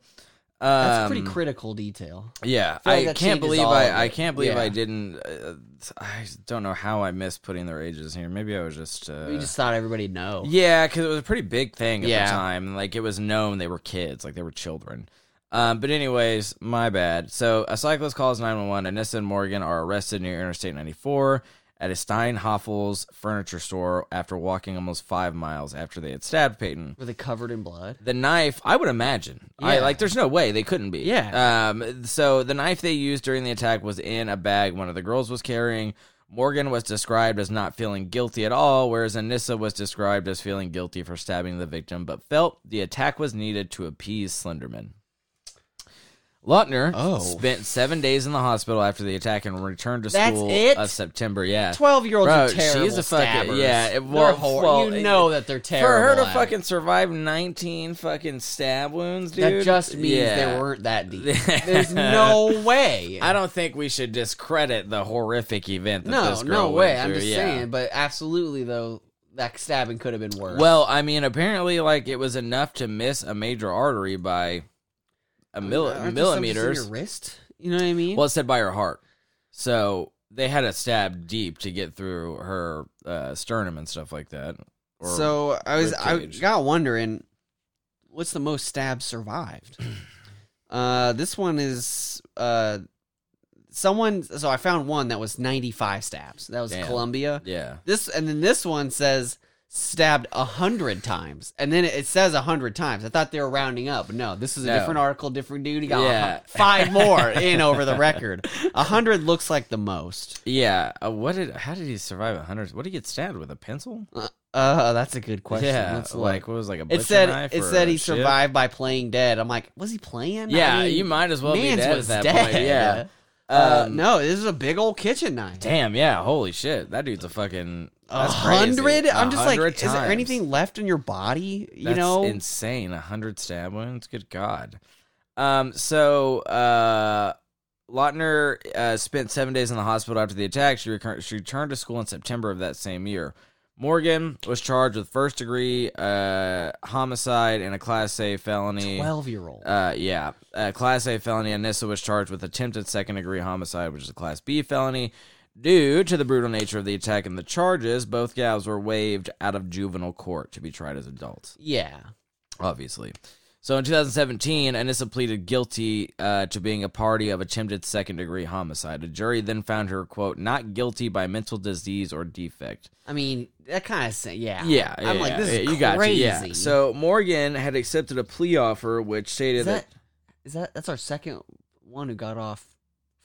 Um, That's a pretty critical detail. Yeah, feel like I can't believe I I can't believe I didn't. Uh, I don't know how I missed putting their ages here. Maybe I was just. Uh, you just thought everybody'd know. yeah, because it was a pretty big thing at Yeah. the time. Like it was known they were kids, like they were children. Um, but anyways, my bad. So a cyclist calls nine one one. Anissa and Morgan are arrested near Interstate ninety four at a Steinhafels furniture store after walking almost five miles after they had stabbed Payton. Were they covered in blood? The knife, I would imagine. I Yeah. like. There's no way they couldn't be. Yeah. Um. So the knife they used during the attack was in a bag one of the girls was carrying. Morgan was described as not feeling guilty at all, whereas Anissa was described as feeling guilty for stabbing the victim, but felt the attack was needed to appease Slenderman. Leutner Oh. spent seven days in the hospital after the attack and returned to That's school it? of September. Yeah, 12 year olds Bro, are terrible. she's a fucking- stabbers. yeah, it- well, hor- well, you it- know that they're terrible. for her to at it. fucking survive 19 fucking stab wounds, dude. that just means yeah. they weren't that deep. There's no way. I don't think we should discredit the horrific event that no, this girl no way. went I'm just yeah. saying, but absolutely though, that stabbing could have been worse. Well, I mean, apparently, like it was enough to miss a major artery by a mil- there in millimeters. your wrist. You know what I mean? Well, it said by her heart. So they had to stab deep to get through her uh, sternum and stuff like that. So I was I ribcage. got wondering, what's the most stabs survived? uh, this one is uh, someone. So I found one that was 95 stabs. That was Damn. Columbia. yeah. This and then this one says stabbed a hundred times, and then it says a hundred times. I thought they were rounding up, but no, this is a No. different article, different dude. He got Yeah. five more in over the record. A hundred looks like the most. Yeah. Uh, what did? How did he survive a hundred? What did he get stabbed with? A pencil? Uh, that's a good question. Yeah. Let's like what was it, like a it said it said he ship? survived by playing dead. I'm like, was he playing? Yeah, I mean, you might as well be dead at that dead. point. Yeah. Uh, Um, no, this is a big old kitchen knife. Damn, yeah, holy shit. That dude's a fucking A hundred? I'm just like, hundred is there anything left in your body? You That's know, insane. A hundred stab wounds. Good God. Um, so uh, Leutner uh, spent seven days in the hospital after the attack. She, recur- she returned to school in September of that same year. Morgan was charged with first degree uh, homicide and a Class A felony. Twelve year old. Uh, yeah, uh, Class A felony. Anissa was charged with attempted second degree homicide, which is a Class B felony. Due to the brutal nature of the attack and the charges, both gals were waived out of juvenile court to be tried as adults yeah. obviously. So in 2017, Anissa pleaded guilty uh, to being a party of attempted second degree homicide. A jury then found her, quote, not guilty by mental disease or defect. I mean, that kind of yeah. Yeah, I'm yeah, like, yeah, this yeah, is you got crazy. you, yeah. So Morgan had accepted a plea offer which stated is that, that is that that's our second one who got off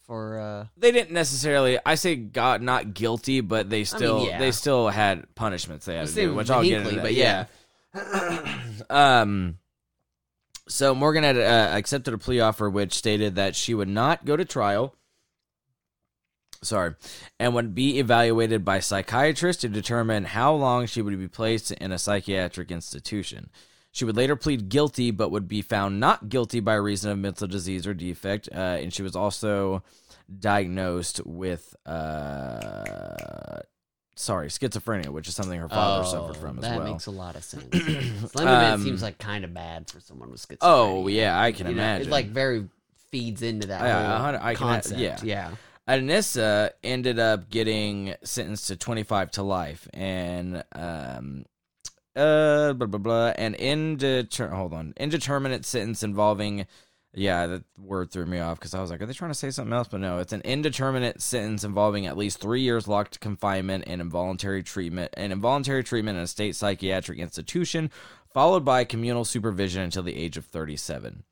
for uh they didn't necessarily. I say got not guilty, but they still yeah. they still had punishments they had to do, which I'll get into. but yeah. um. So Morgan had uh, accepted a plea offer which stated that she would not go to trial. Sorry, and would be evaluated by psychiatrists to determine how long she would be placed in a psychiatric institution. She would later plead guilty, but would be found not guilty by reason of mental disease or defect. Uh, and she was also diagnosed with, uh, sorry, schizophrenia, which is something her father oh, suffered from as that well. That makes a lot of sense. Slenderman Um, seems like kind of bad for someone with schizophrenia. Oh yeah, I can You know, imagine. It like very feeds into that whole I can- concept. yeah. yeah. Anissa ended up getting sentenced to 25 to life and um uh blah blah blah an indeter- hold on indeterminate sentence involving yeah that word threw me off because I was like are they trying to say something else but no it's an indeterminate sentence involving at least three years locked confinement and involuntary treatment and involuntary treatment in a state psychiatric institution followed by communal supervision until the age of 37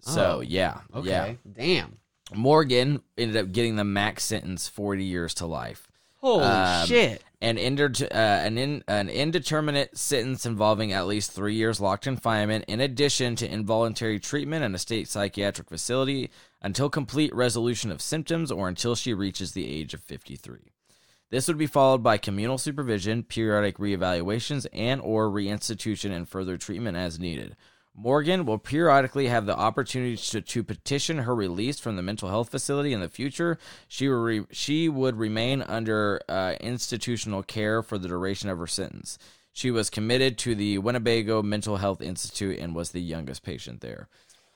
so Oh, yeah Okay. yeah Damn. Morgan ended up getting the max sentence 40 years to life. Holy Um, shit. An, inder- uh, an, in- an indeterminate sentence involving at least three years locked confinement, in addition to involuntary treatment in a state psychiatric facility until complete resolution of symptoms or until she reaches the age of 53. This would be followed by communal supervision, periodic reevaluations, and or reinstitution and further treatment as needed. Morgan will periodically have the opportunity to, to petition her release from the mental health facility in the future. She re, she would remain under uh, institutional care for the duration of her sentence. She was committed to the Winnebago Mental Health Institute and was the youngest patient there.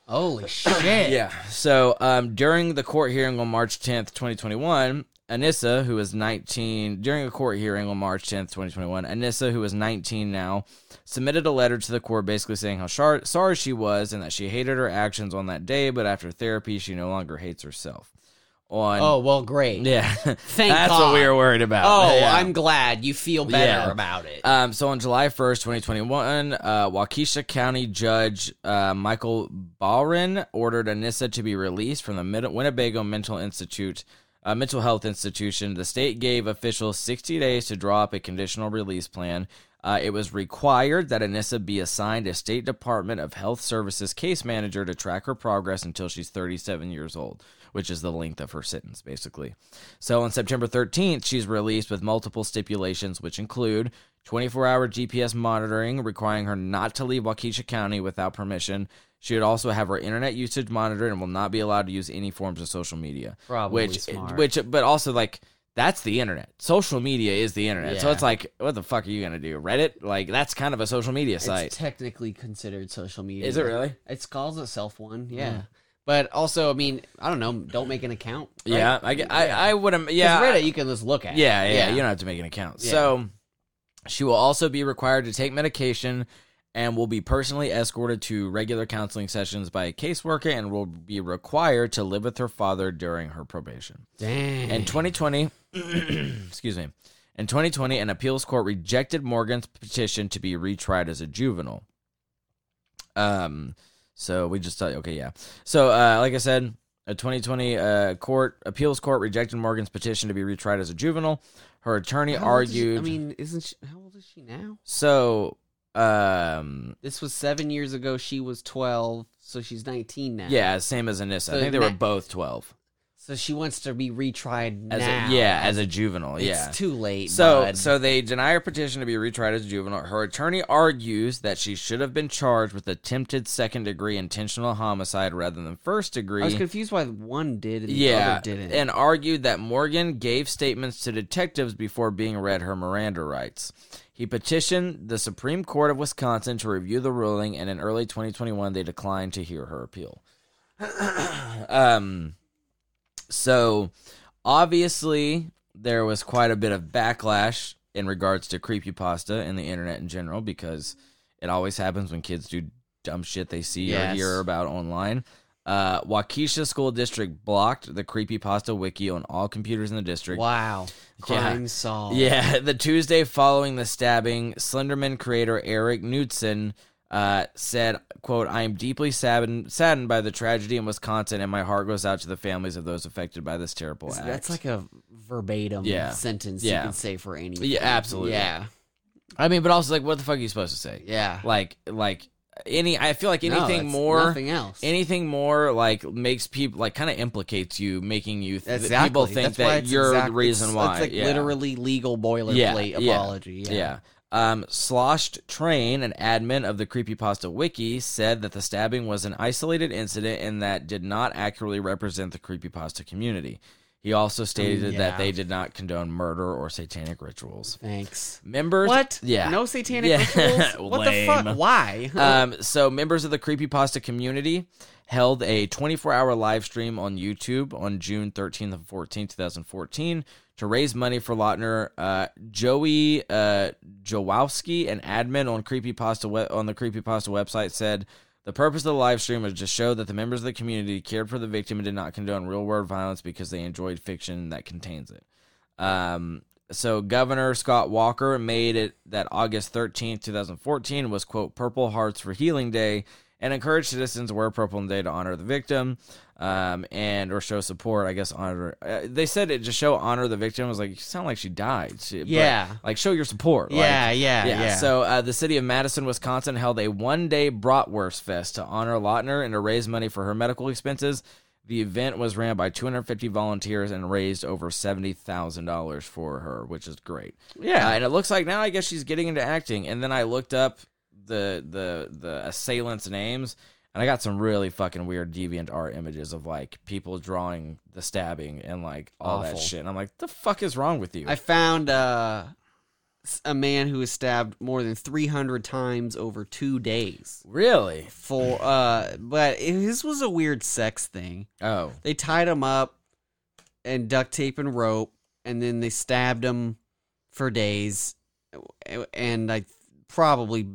Holy shit. Yeah. So um, during the court hearing on March 10th, 2021, Anissa, who was 19, during a court hearing on March 10th, 2021, Anissa, who was 19 now, submitted a letter to the court basically saying how shar- sorry she was and that she hated her actions on that day, but after therapy, she no longer hates herself. On Oh well, great. yeah, Thank that's God. what we were worried about. Oh, Yeah. I'm glad you feel better Yeah. about it. Um, so on July 1st, 2021, uh, Waukesha County Judge uh, Michael Bohren ordered Anissa to be released from the Mid- Winnebago Mental Institute, uh, Mental Health Institution. The state gave officials 60 days to draw up a conditional release plan. Uh, it was required that Anissa be assigned a State Department of Health Services case manager to track her progress until she's 37 years old, which is the length of her sentence, basically. So on September 13th, she's released with multiple stipulations, which include 24 hour GPS monitoring, requiring her not to leave Waukesha County without permission. She would also have her internet usage monitored and will not be allowed to use any forms of social media. Probably which, smart. which, but also like that's the internet. Social media is the internet. So it's like, what the fuck are you gonna do? Reddit? Like that's kind of a social media site. It's technically considered social media. Is it really? Hmm. It calls itself one, yeah. But also, I mean, I don't know. Don't make an account. right? Yeah, I, get- I, I would Yeah, Reddit you can just look at. Yeah, yeah, you don't have to make an account. Yeah. So she will also be required to take medication and will be personally escorted to regular counseling sessions by a caseworker and will be required to live with her father during her probation. Dang. In 2020, excuse me. In 2020, an appeals court rejected Morgan's petition to be retried as a juvenile. Um, so we just thought, okay, yeah. So, uh, like I said, a 2020 uh, court appeals court rejected Morgan's petition to be retried as a juvenile. Her attorney is she- argued. I mean, isn't she? How old is she now? so, um, This was seven years ago. She was twelve, so she's nineteen now. yeah, same as Anissa. I think they were both 12. So she wants to be retried as now. a, yeah, as a juvenile. it's yeah. too late. So, bud. so they deny her petition to be retried as a juvenile. Her attorney argues that she should have been charged with attempted second degree intentional homicide rather than first degree. I was confused why one did and the yeah, other didn't. and argued that Morgan gave statements to detectives before being read her Miranda rights. He petitioned the Supreme Court of Wisconsin to review the ruling, and in early 2021, they declined to hear her appeal. um, so obviously there was quite a bit of backlash in regards to creepypasta and the internet in general because it always happens when kids do dumb shit they see Yes. or hear about online. Uh, Waukesha School District blocked the creepypasta wiki on all computers in the district. wow, Yeah. crime solved. Yeah, the Tuesday following the stabbing, Slenderman creator Eric Knudsen uh, said, "quote I am deeply saddened, saddened by the tragedy in Wisconsin, and my heart goes out to the families of those affected by this terrible act." That's like a verbatim Yeah. sentence Yeah. you can say for anything. Yeah, absolutely. Yeah, I mean, but also like, what the fuck are you supposed to say? yeah. Like, like any, I feel like No, anything more. nothing else. Anything more like makes people like kind of implicates you, making you th- exactly. people think That's why that it's you're exact- the reason it's, why. It's like yeah. literally legal boilerplate Yeah, yeah, apology. Yeah. Yeah. Um, Sloshed Train, an admin of the Creepypasta Wiki, said that the stabbing was an isolated incident and that did not accurately represent the Creepypasta community. He also stated yeah. that they did not condone murder or satanic rituals. Thanks. Members. What? Yeah. No satanic Yeah. rituals? What the fuck? Why? Um, so members of the creepypasta community held a 24-hour live stream on YouTube on June 13th and 14th, 2014 to raise money for Leutner. Uh, Joey uh, Jawowski, an admin on creepypasta we- on the creepypasta website, said the purpose of the live stream was to show that the members of the community cared for the victim and did not condone real-world violence because they enjoyed fiction that contains it. Um, so Governor Scott Walker made it that August 13th, 2014 was quote Purple Hearts for Healing Day and encourage citizens to wear purple on the day to honor the victim um, and or show support. I guess honor. Uh, they said it just show honor the victim. It was like you sound like she died. She, but, Yeah. like show your support. Like, yeah, yeah, yeah, So uh, the city of Madison, Wisconsin, held a one-day Bratwurst Fest to honor Leutner and to raise money for her medical expenses. The event was ran by 250 volunteers and raised over seventy thousand dollars for her, which is great. Yeah. Uh, and it looks like now I guess she's getting into acting. And then I looked up the the the assailants' names, and I got some really fucking weird deviant art images of like people drawing the stabbing and like all that shit. And I'm like, the fuck is wrong with you? I found uh, a man who was stabbed more than 300 times over two days. really? For uh, but it, this was a weird sex thing. Oh. They tied him up and duct tape and rope, and then they stabbed him for days, and I probably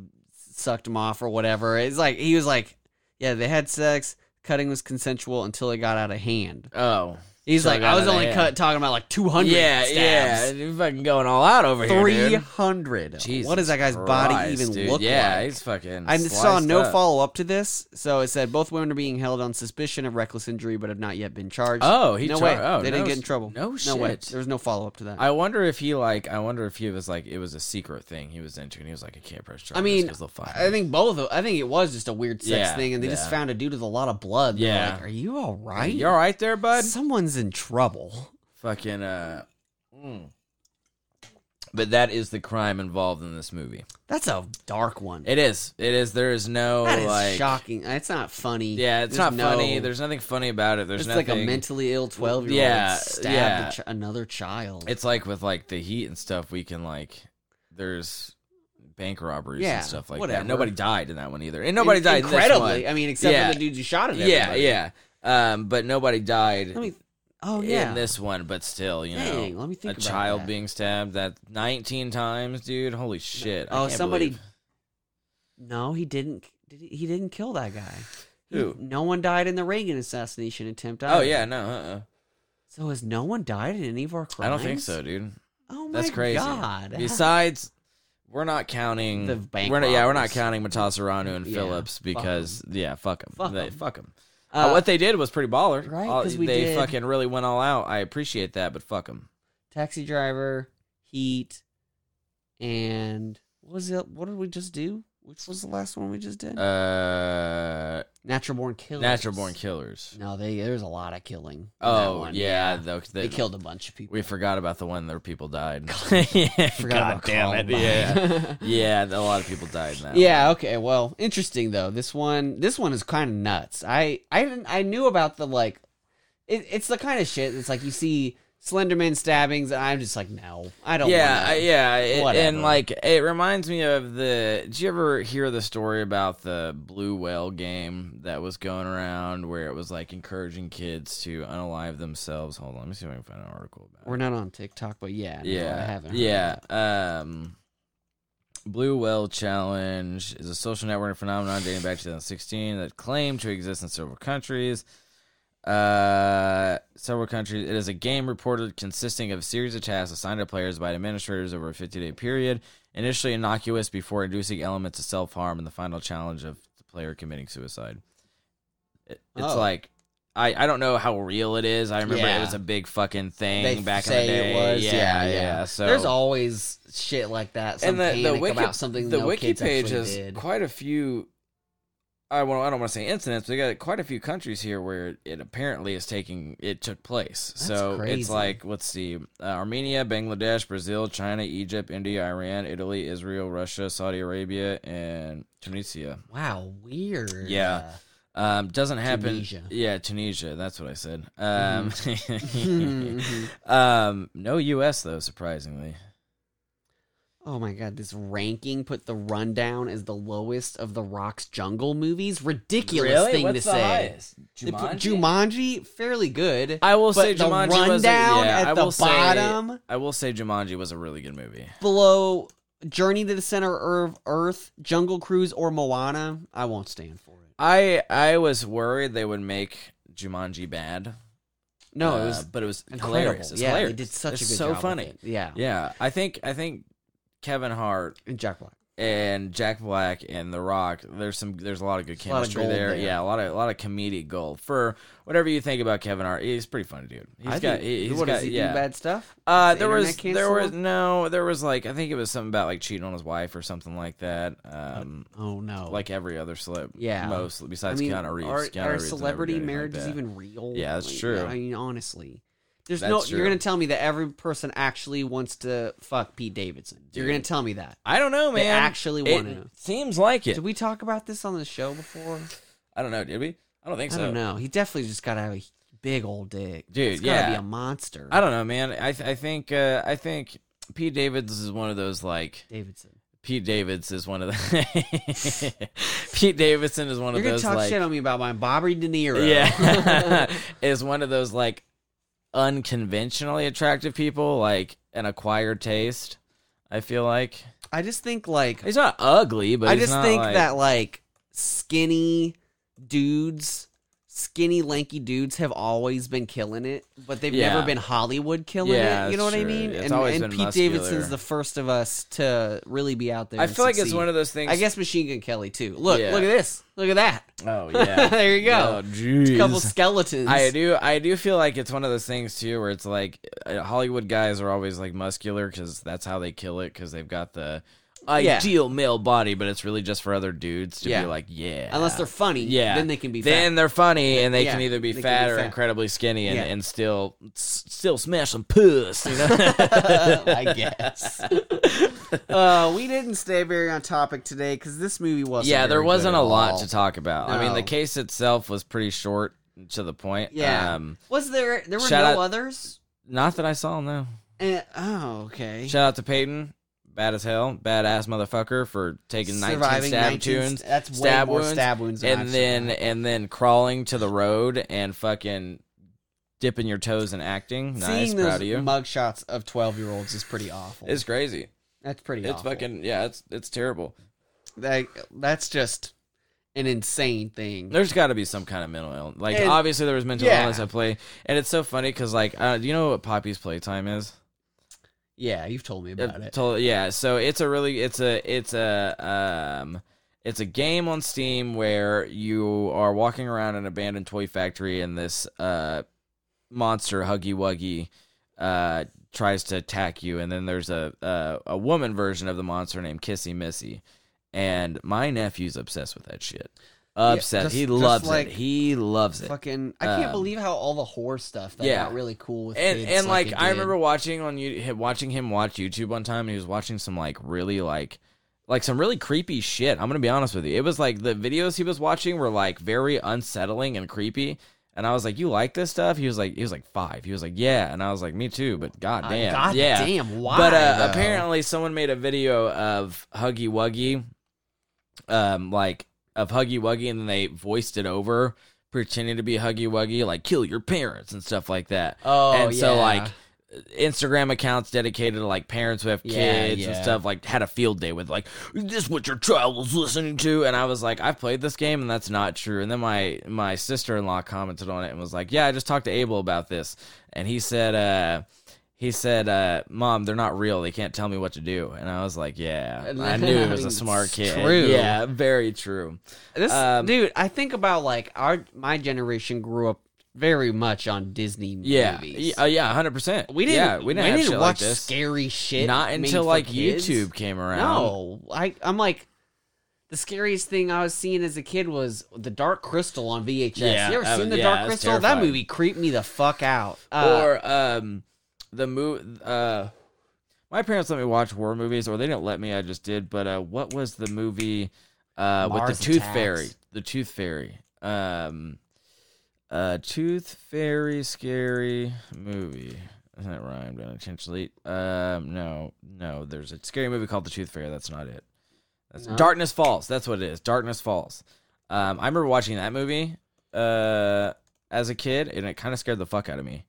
sucked him off or whatever. It's like he was like, yeah, they had sex. Cutting was consensual until it got out of hand. Oh. He's like, I was only cut talking about like 200 Yeah, stabs. yeah. You're fucking going all out over here, dude. 300. Jesus what does that guy's body Christ, even dude. look yeah, like? he's fucking. I saw sliced no up. follow up to this, so it said both women are being held on suspicion of reckless injury, but have not yet been charged. Oh, he no char- way, oh, they didn't get in trouble. no no way. shit. There was no follow up to that. I wonder if he like. I wonder if he was like. It was a secret thing he was into, and he was like, I can't press charges. I mean, 'cause they'll find I me." think both. of- I think it was just a weird sex Yeah, thing, and they just yeah. found a dude with a lot of blood. They're Yeah. like, are you all right? You all right there, bud? Someone's in trouble. Fucking. uh mm. But that is the crime involved in this movie. That's a dark one. It is. It is. There is no that is like. shocking. It's not funny. Yeah, it's There's not no- funny. There's nothing funny about it. There's it's nothing. like a mentally ill twelve year old Yeah, stabbed yeah. a ch- another child. It's like with like the heat and stuff. We can like. There's bank robberies Yeah, and stuff like whatever. that. Nobody died in that one either, and nobody In- died. in this incredibly. one. I mean, except Yeah. for the dudes who shot at Yeah, everybody. yeah. Um, but nobody died Let me. Oh yeah. in this one. But still, you Dang, know, let me think a child that. being stabbed that 19 times, dude. Holy shit! I Oh, somebody- believe- No, he didn't. Did he, he didn't kill that guy. He- Who? no one died in the Reagan assassination attempt. Oh yeah, no. Uh-uh. So has no one died in any of our crimes? I don't think so, dude. Oh my That's crazy. god. Besides, we're not counting The bank We're not, yeah, we're not counting Matasareanu and Yeah, Phillips fuck because yeah, fuck them. Fuck they, 'em. fuck them. Uh, Uh, what they did was pretty baller. Right, All- 'cause we they did- fucking really went all out. I appreciate that, but fuck them. Taxi driver, Heat, and what was it? What did we just do? Which was the last one we just did? Uh, Natural Born Killers. Natural Born Killers. No, they there's a lot of killing. Oh that Oh one, yeah, the- they killed a bunch of people. We forgot about the one where people died. Forgot God about damn it! Yeah, yeah, a lot of people died in that. Yeah. Okay. Well, interesting though. This one, this one is kind of nuts. I, I didn't, I knew about the like, it, it's the kind of shit. It's like you see Slenderman stabbings, I'm just like, no, I don't. yeah, wanna. Yeah, it- and like it reminds me of the. Did you ever hear the story about the blue whale game that was going around where it was like encouraging kids to unalive themselves? Hold on, let me see if I can find an article about. it. We're not on TikTok, but yeah, no, yeah, I haven't. yeah. Um, Blue Whale Challenge is a social networking phenomenon dating back to 2016 that claimed to exist in several countries. Uh, several countries. It is a game reported consisting of a series of tasks assigned to players by administrators over a 50 day period. Initially innocuous before inducing elements of self harm and the final challenge of the player committing suicide. It, it's Oh. like. I, I don't know how real it is. I remember Yeah. it was a big fucking thing They back in the day. it was. yeah, Yeah, yeah. So there's always shit like that. And the, the wiki, about something the no wiki page has did. quite a few I, well, I don't want to say incidents, but they got quite a few countries here where it apparently is taking it took place. That's so crazy. it's like let's see, uh, Armenia, Bangladesh, Brazil, China, Egypt, India, Iran, Italy, Israel, Russia, Saudi Arabia, and Tunisia. Wow, weird. Yeah. Um, doesn't happen. Tunisia. Yeah, Tunisia. That's what I said. Um, Mhm. um, no U.S. though, surprisingly. Oh my god, this ranking put the rundown as the lowest of the Rock's Jungle movies. Ridiculous thing to say. They put Jumanji fairly good. I will say Jumanji was a, yeah, at I the will say- bottom I will say Jumanji was a really good movie. below Journey to the Center of Earth, Jungle Cruise, or Moana. I won't stand for it. I I was worried they would make Jumanji bad. No, Uh, it was but it was incredible. hilarious. It's yeah, hilarious. they did such It's a good so job. with funny. Yeah. Yeah, I think I think Kevin Hart and Jack Black. and Jack Black and The Rock. There's some. There's a lot of good lot of chemistry there. there. Yeah, a lot of a lot of comedic gold for whatever you think about Kevin Hart. He's pretty funny dude. He's I got. think, he, has what got. he yeah. bad stuff? Uh, the there was internet there was no there was like I think it was something about like cheating on his wife or something like that. Um, Oh no. like every other celeb. Yeah. most besides I mean, Keanu Reeves. Are, Keanu are Reeves celebrity anything like even real? Yeah, that's Like, true. I mean, honestly, there's That's no. true. You're gonna tell me that every person actually wants to fuck Pete Davidson. You're Dude. gonna tell me that. I don't know, They man. actually It wanna know. Seems like it. Did we talk about this on the show before? I don't know. Did we? I don't think I so. I don't know. He definitely just gotta have a big old dick, Dude, It's gotta be a monster. I don't know, man. I th- I think uh, I think Pete Davidson is one of those like Davidson. Pete Davidson is one of the Pete Davidson is one You're of gonna talk like shit on me about my Bobby De Niro. yeah is one of those like unconventionally attractive people like an acquired taste. I feel like I just think like he's not ugly, but I just think like- that like skinny dudes, skinny lanky dudes have always been killing it, but they've Yeah. never been Hollywood killing Yeah, it. You know what that's I mean? It's and and Pete muscular. Davidson's the first of us to really be out there. I feel like it's one of those things. I guess Machine Gun Kelly too. Look, Yeah. look at this. Look at that. Oh yeah, there you go. Oh, couple skeletons. I do. I do feel like it's one of those things too, where it's like uh, Hollywood guys are always like muscular because that's how they kill it because they've got the. Ideal male body, but it's really just for other dudes to Yeah. be like, yeah. Unless they're funny, yeah, then they can be Then they're funny and they Yeah, can either be they can fat be or fat. incredibly skinny and, Yeah. and still s- still smash some puss. You know? I guess. uh, we didn't stay very on topic today because this movie wasn't. yeah, there very wasn't a lot all. to talk about. I mean, the No. case itself was pretty short to the point. Yeah. Um, Was there? There were Shout no out- others. not that I saw. No. Eh, oh, okay. Shout out to Payton. Bad as hell, badass motherfucker for taking 19 stab 19 wounds, That's way stab more wounds, stab wounds. and then and then crawling to the road and fucking dipping your toes and acting. Nice, seeing proud of you. mugshots of twelve year olds is pretty awful. It's crazy. that's pretty. It's awful. fucking yeah. It's it's terrible. Like, that's just an insane thing. There's got to be some kind of mental illness. Like And- obviously there was mental yeah. illness at play, and it's so funny because like uh, do you know what Poppy's playtime is? Yeah, you've told me about Uh, it. tol- yeah, so it's a really it's a it's a um it's a game on Steam where you are walking around an abandoned toy factory and this uh monster Huggy Wuggy uh tries to attack you and then there's a a, a woman version of the monster named Kissy Missy. And my nephew's obsessed with that shit. Upset. just- he loves like it. He loves it. Fucking, I can't Um, believe how all the horror stuff that yeah. got really cool with and and like, it I did. remember watching on you him- watching him watch YouTube one time and he was watching some like really like like some really creepy shit. I'm gonna be honest with you. It was like the videos he was watching were like very unsettling and creepy. And I was like, "You like this stuff?" He was like, "He was like five. He was like, "Yeah," and I was like, "Me too." But god Uh, God yeah. damn, why? but uh, apparently, someone made a video of Huggy Wuggy, um, like of Huggy Wuggy, and then they voiced it over, pretending to be Huggy Wuggy, like "kill your parents" and stuff like that. oh, and so like Instagram accounts dedicated to like parents who have Yeah, kids and stuff like had a field day with like this what your child was listening to and I was like I've played this game and that's not true. And then my my sister-in-law commented on it and was like yeah I just talked to Abel about this and he said uh he said uh mom they're not real they can't tell me what to do and I was like yeah I knew he was a smart kid true. yeah very true This Um, dude, I think about like our my generation grew up very much on Disney yeah movies. yeah, uh, yeah 100% we didn't. yeah, we didn't, shit like watch this scary shit. not until like kids. YouTube came around No, I I'm like the scariest thing I was seeing as a kid was the Dark Crystal on VHS. Yeah, you ever seen was- the yeah, Dark Crystal? That movie creeped me the fuck out. Uh, or um the movie. uh my parents let me watch horror movies or they didn't let me i just did but uh what was the movie uh with the tooth Attacks. fairy the tooth fairy um uh tooth fairy scary movie that rhymed unintentionally um no no there's a scary movie called the tooth fairy that's not it that's No? darkness falls that's what it is darkness falls um i remember watching that movie uh as a kid and it kind of scared the fuck out of me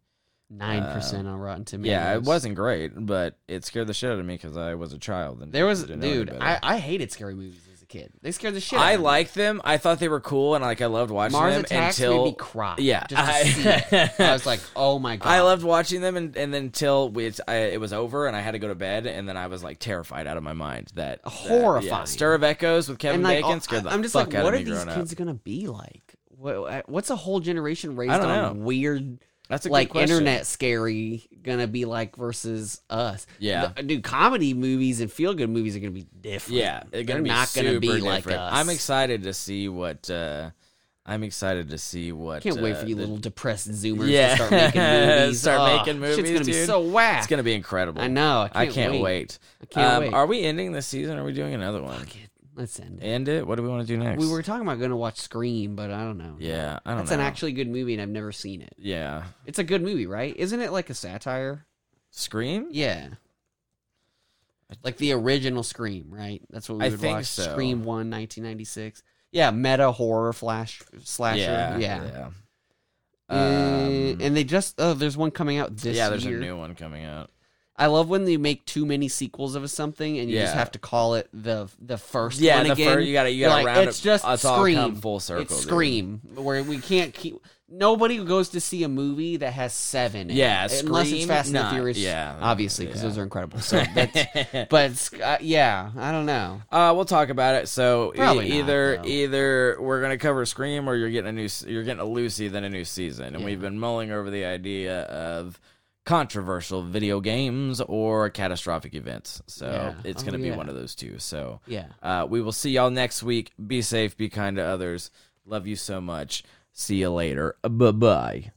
Uh, nine percent on Rotten Tomatoes. yeah, it wasn't great, but it scared the shit out of me because I was a child. And There was didn't know any dude. I, I hated scary movies as a kid. They scared the shit. out I of me. liked them. I thought they were cool, and like I loved watching Mars them Attacks until made me cry. yeah, I- see it. I was like, oh my god. I loved watching them, and, and then until we, it's, I, it was over, and I had to go to bed, and then I was like terrified out of my mind that that- Horrifying. yeah, Stir of Echoes with Kevin like, Bacon oh, scared the I'm just fuck like, out what of are these kids up. gonna be like? What, what's a whole generation raised on know. weird, That's a good like internet scary gonna be like versus us? Yeah. The- dude, comedy movies and feel good movies are gonna be different. Yeah, they're gonna They're be not gonna be super like us. I'm excited to see what. uh I'm excited to see what. Can't wait uh, for you the- little depressed zoomers Yeah. to start making movies. Start Oh, making movies, gonna be so whack. It's gonna be incredible. I know. I I can't, can't wait. wait. I can't Um, wait. Are we ending this season? Or are we doing another one? Fuck it. Let's end it. End it. What do we want to do next? We were talking about going to watch Scream, but I don't know. Yeah, I don't That's know. an actually good movie, and I've never seen it. Yeah. It's a good movie, right? Isn't it like a satire? Scream. Yeah. Like the original Scream, right? That's what we I would think watch. so. Scream 1, 1996. Yeah, meta horror flash slasher. Yeah. Yeah. Yeah. Uh, Um, and they just oh, there's one coming out this year. yeah, there's year. a new one coming out. I love when they make too many sequels of something, and you just have to call it the the first Yeah, one the again. you gotta- you gotta like, round it's it- just it's Scream. full circle, It's dude. Scream, where we can't keep. Nobody goes to see a movie that has seven. in Yeah, it, unless it's Fast and the Furious. yeah, obviously, because yeah. those are incredible. So, but uh, yeah, I don't know. Uh, we'll talk about it. So Probably not, either either we're gonna cover Scream or you're getting a new you're getting a Lucy then a new season, and Yeah. we've been mulling over the idea of controversial video games or catastrophic events. So Yeah. it's Oh, gonna be yeah. one of those two. So Yeah. uh, we will see y'all next week. Be safe. Be kind to others. Love you so much. See you later. Bye bye.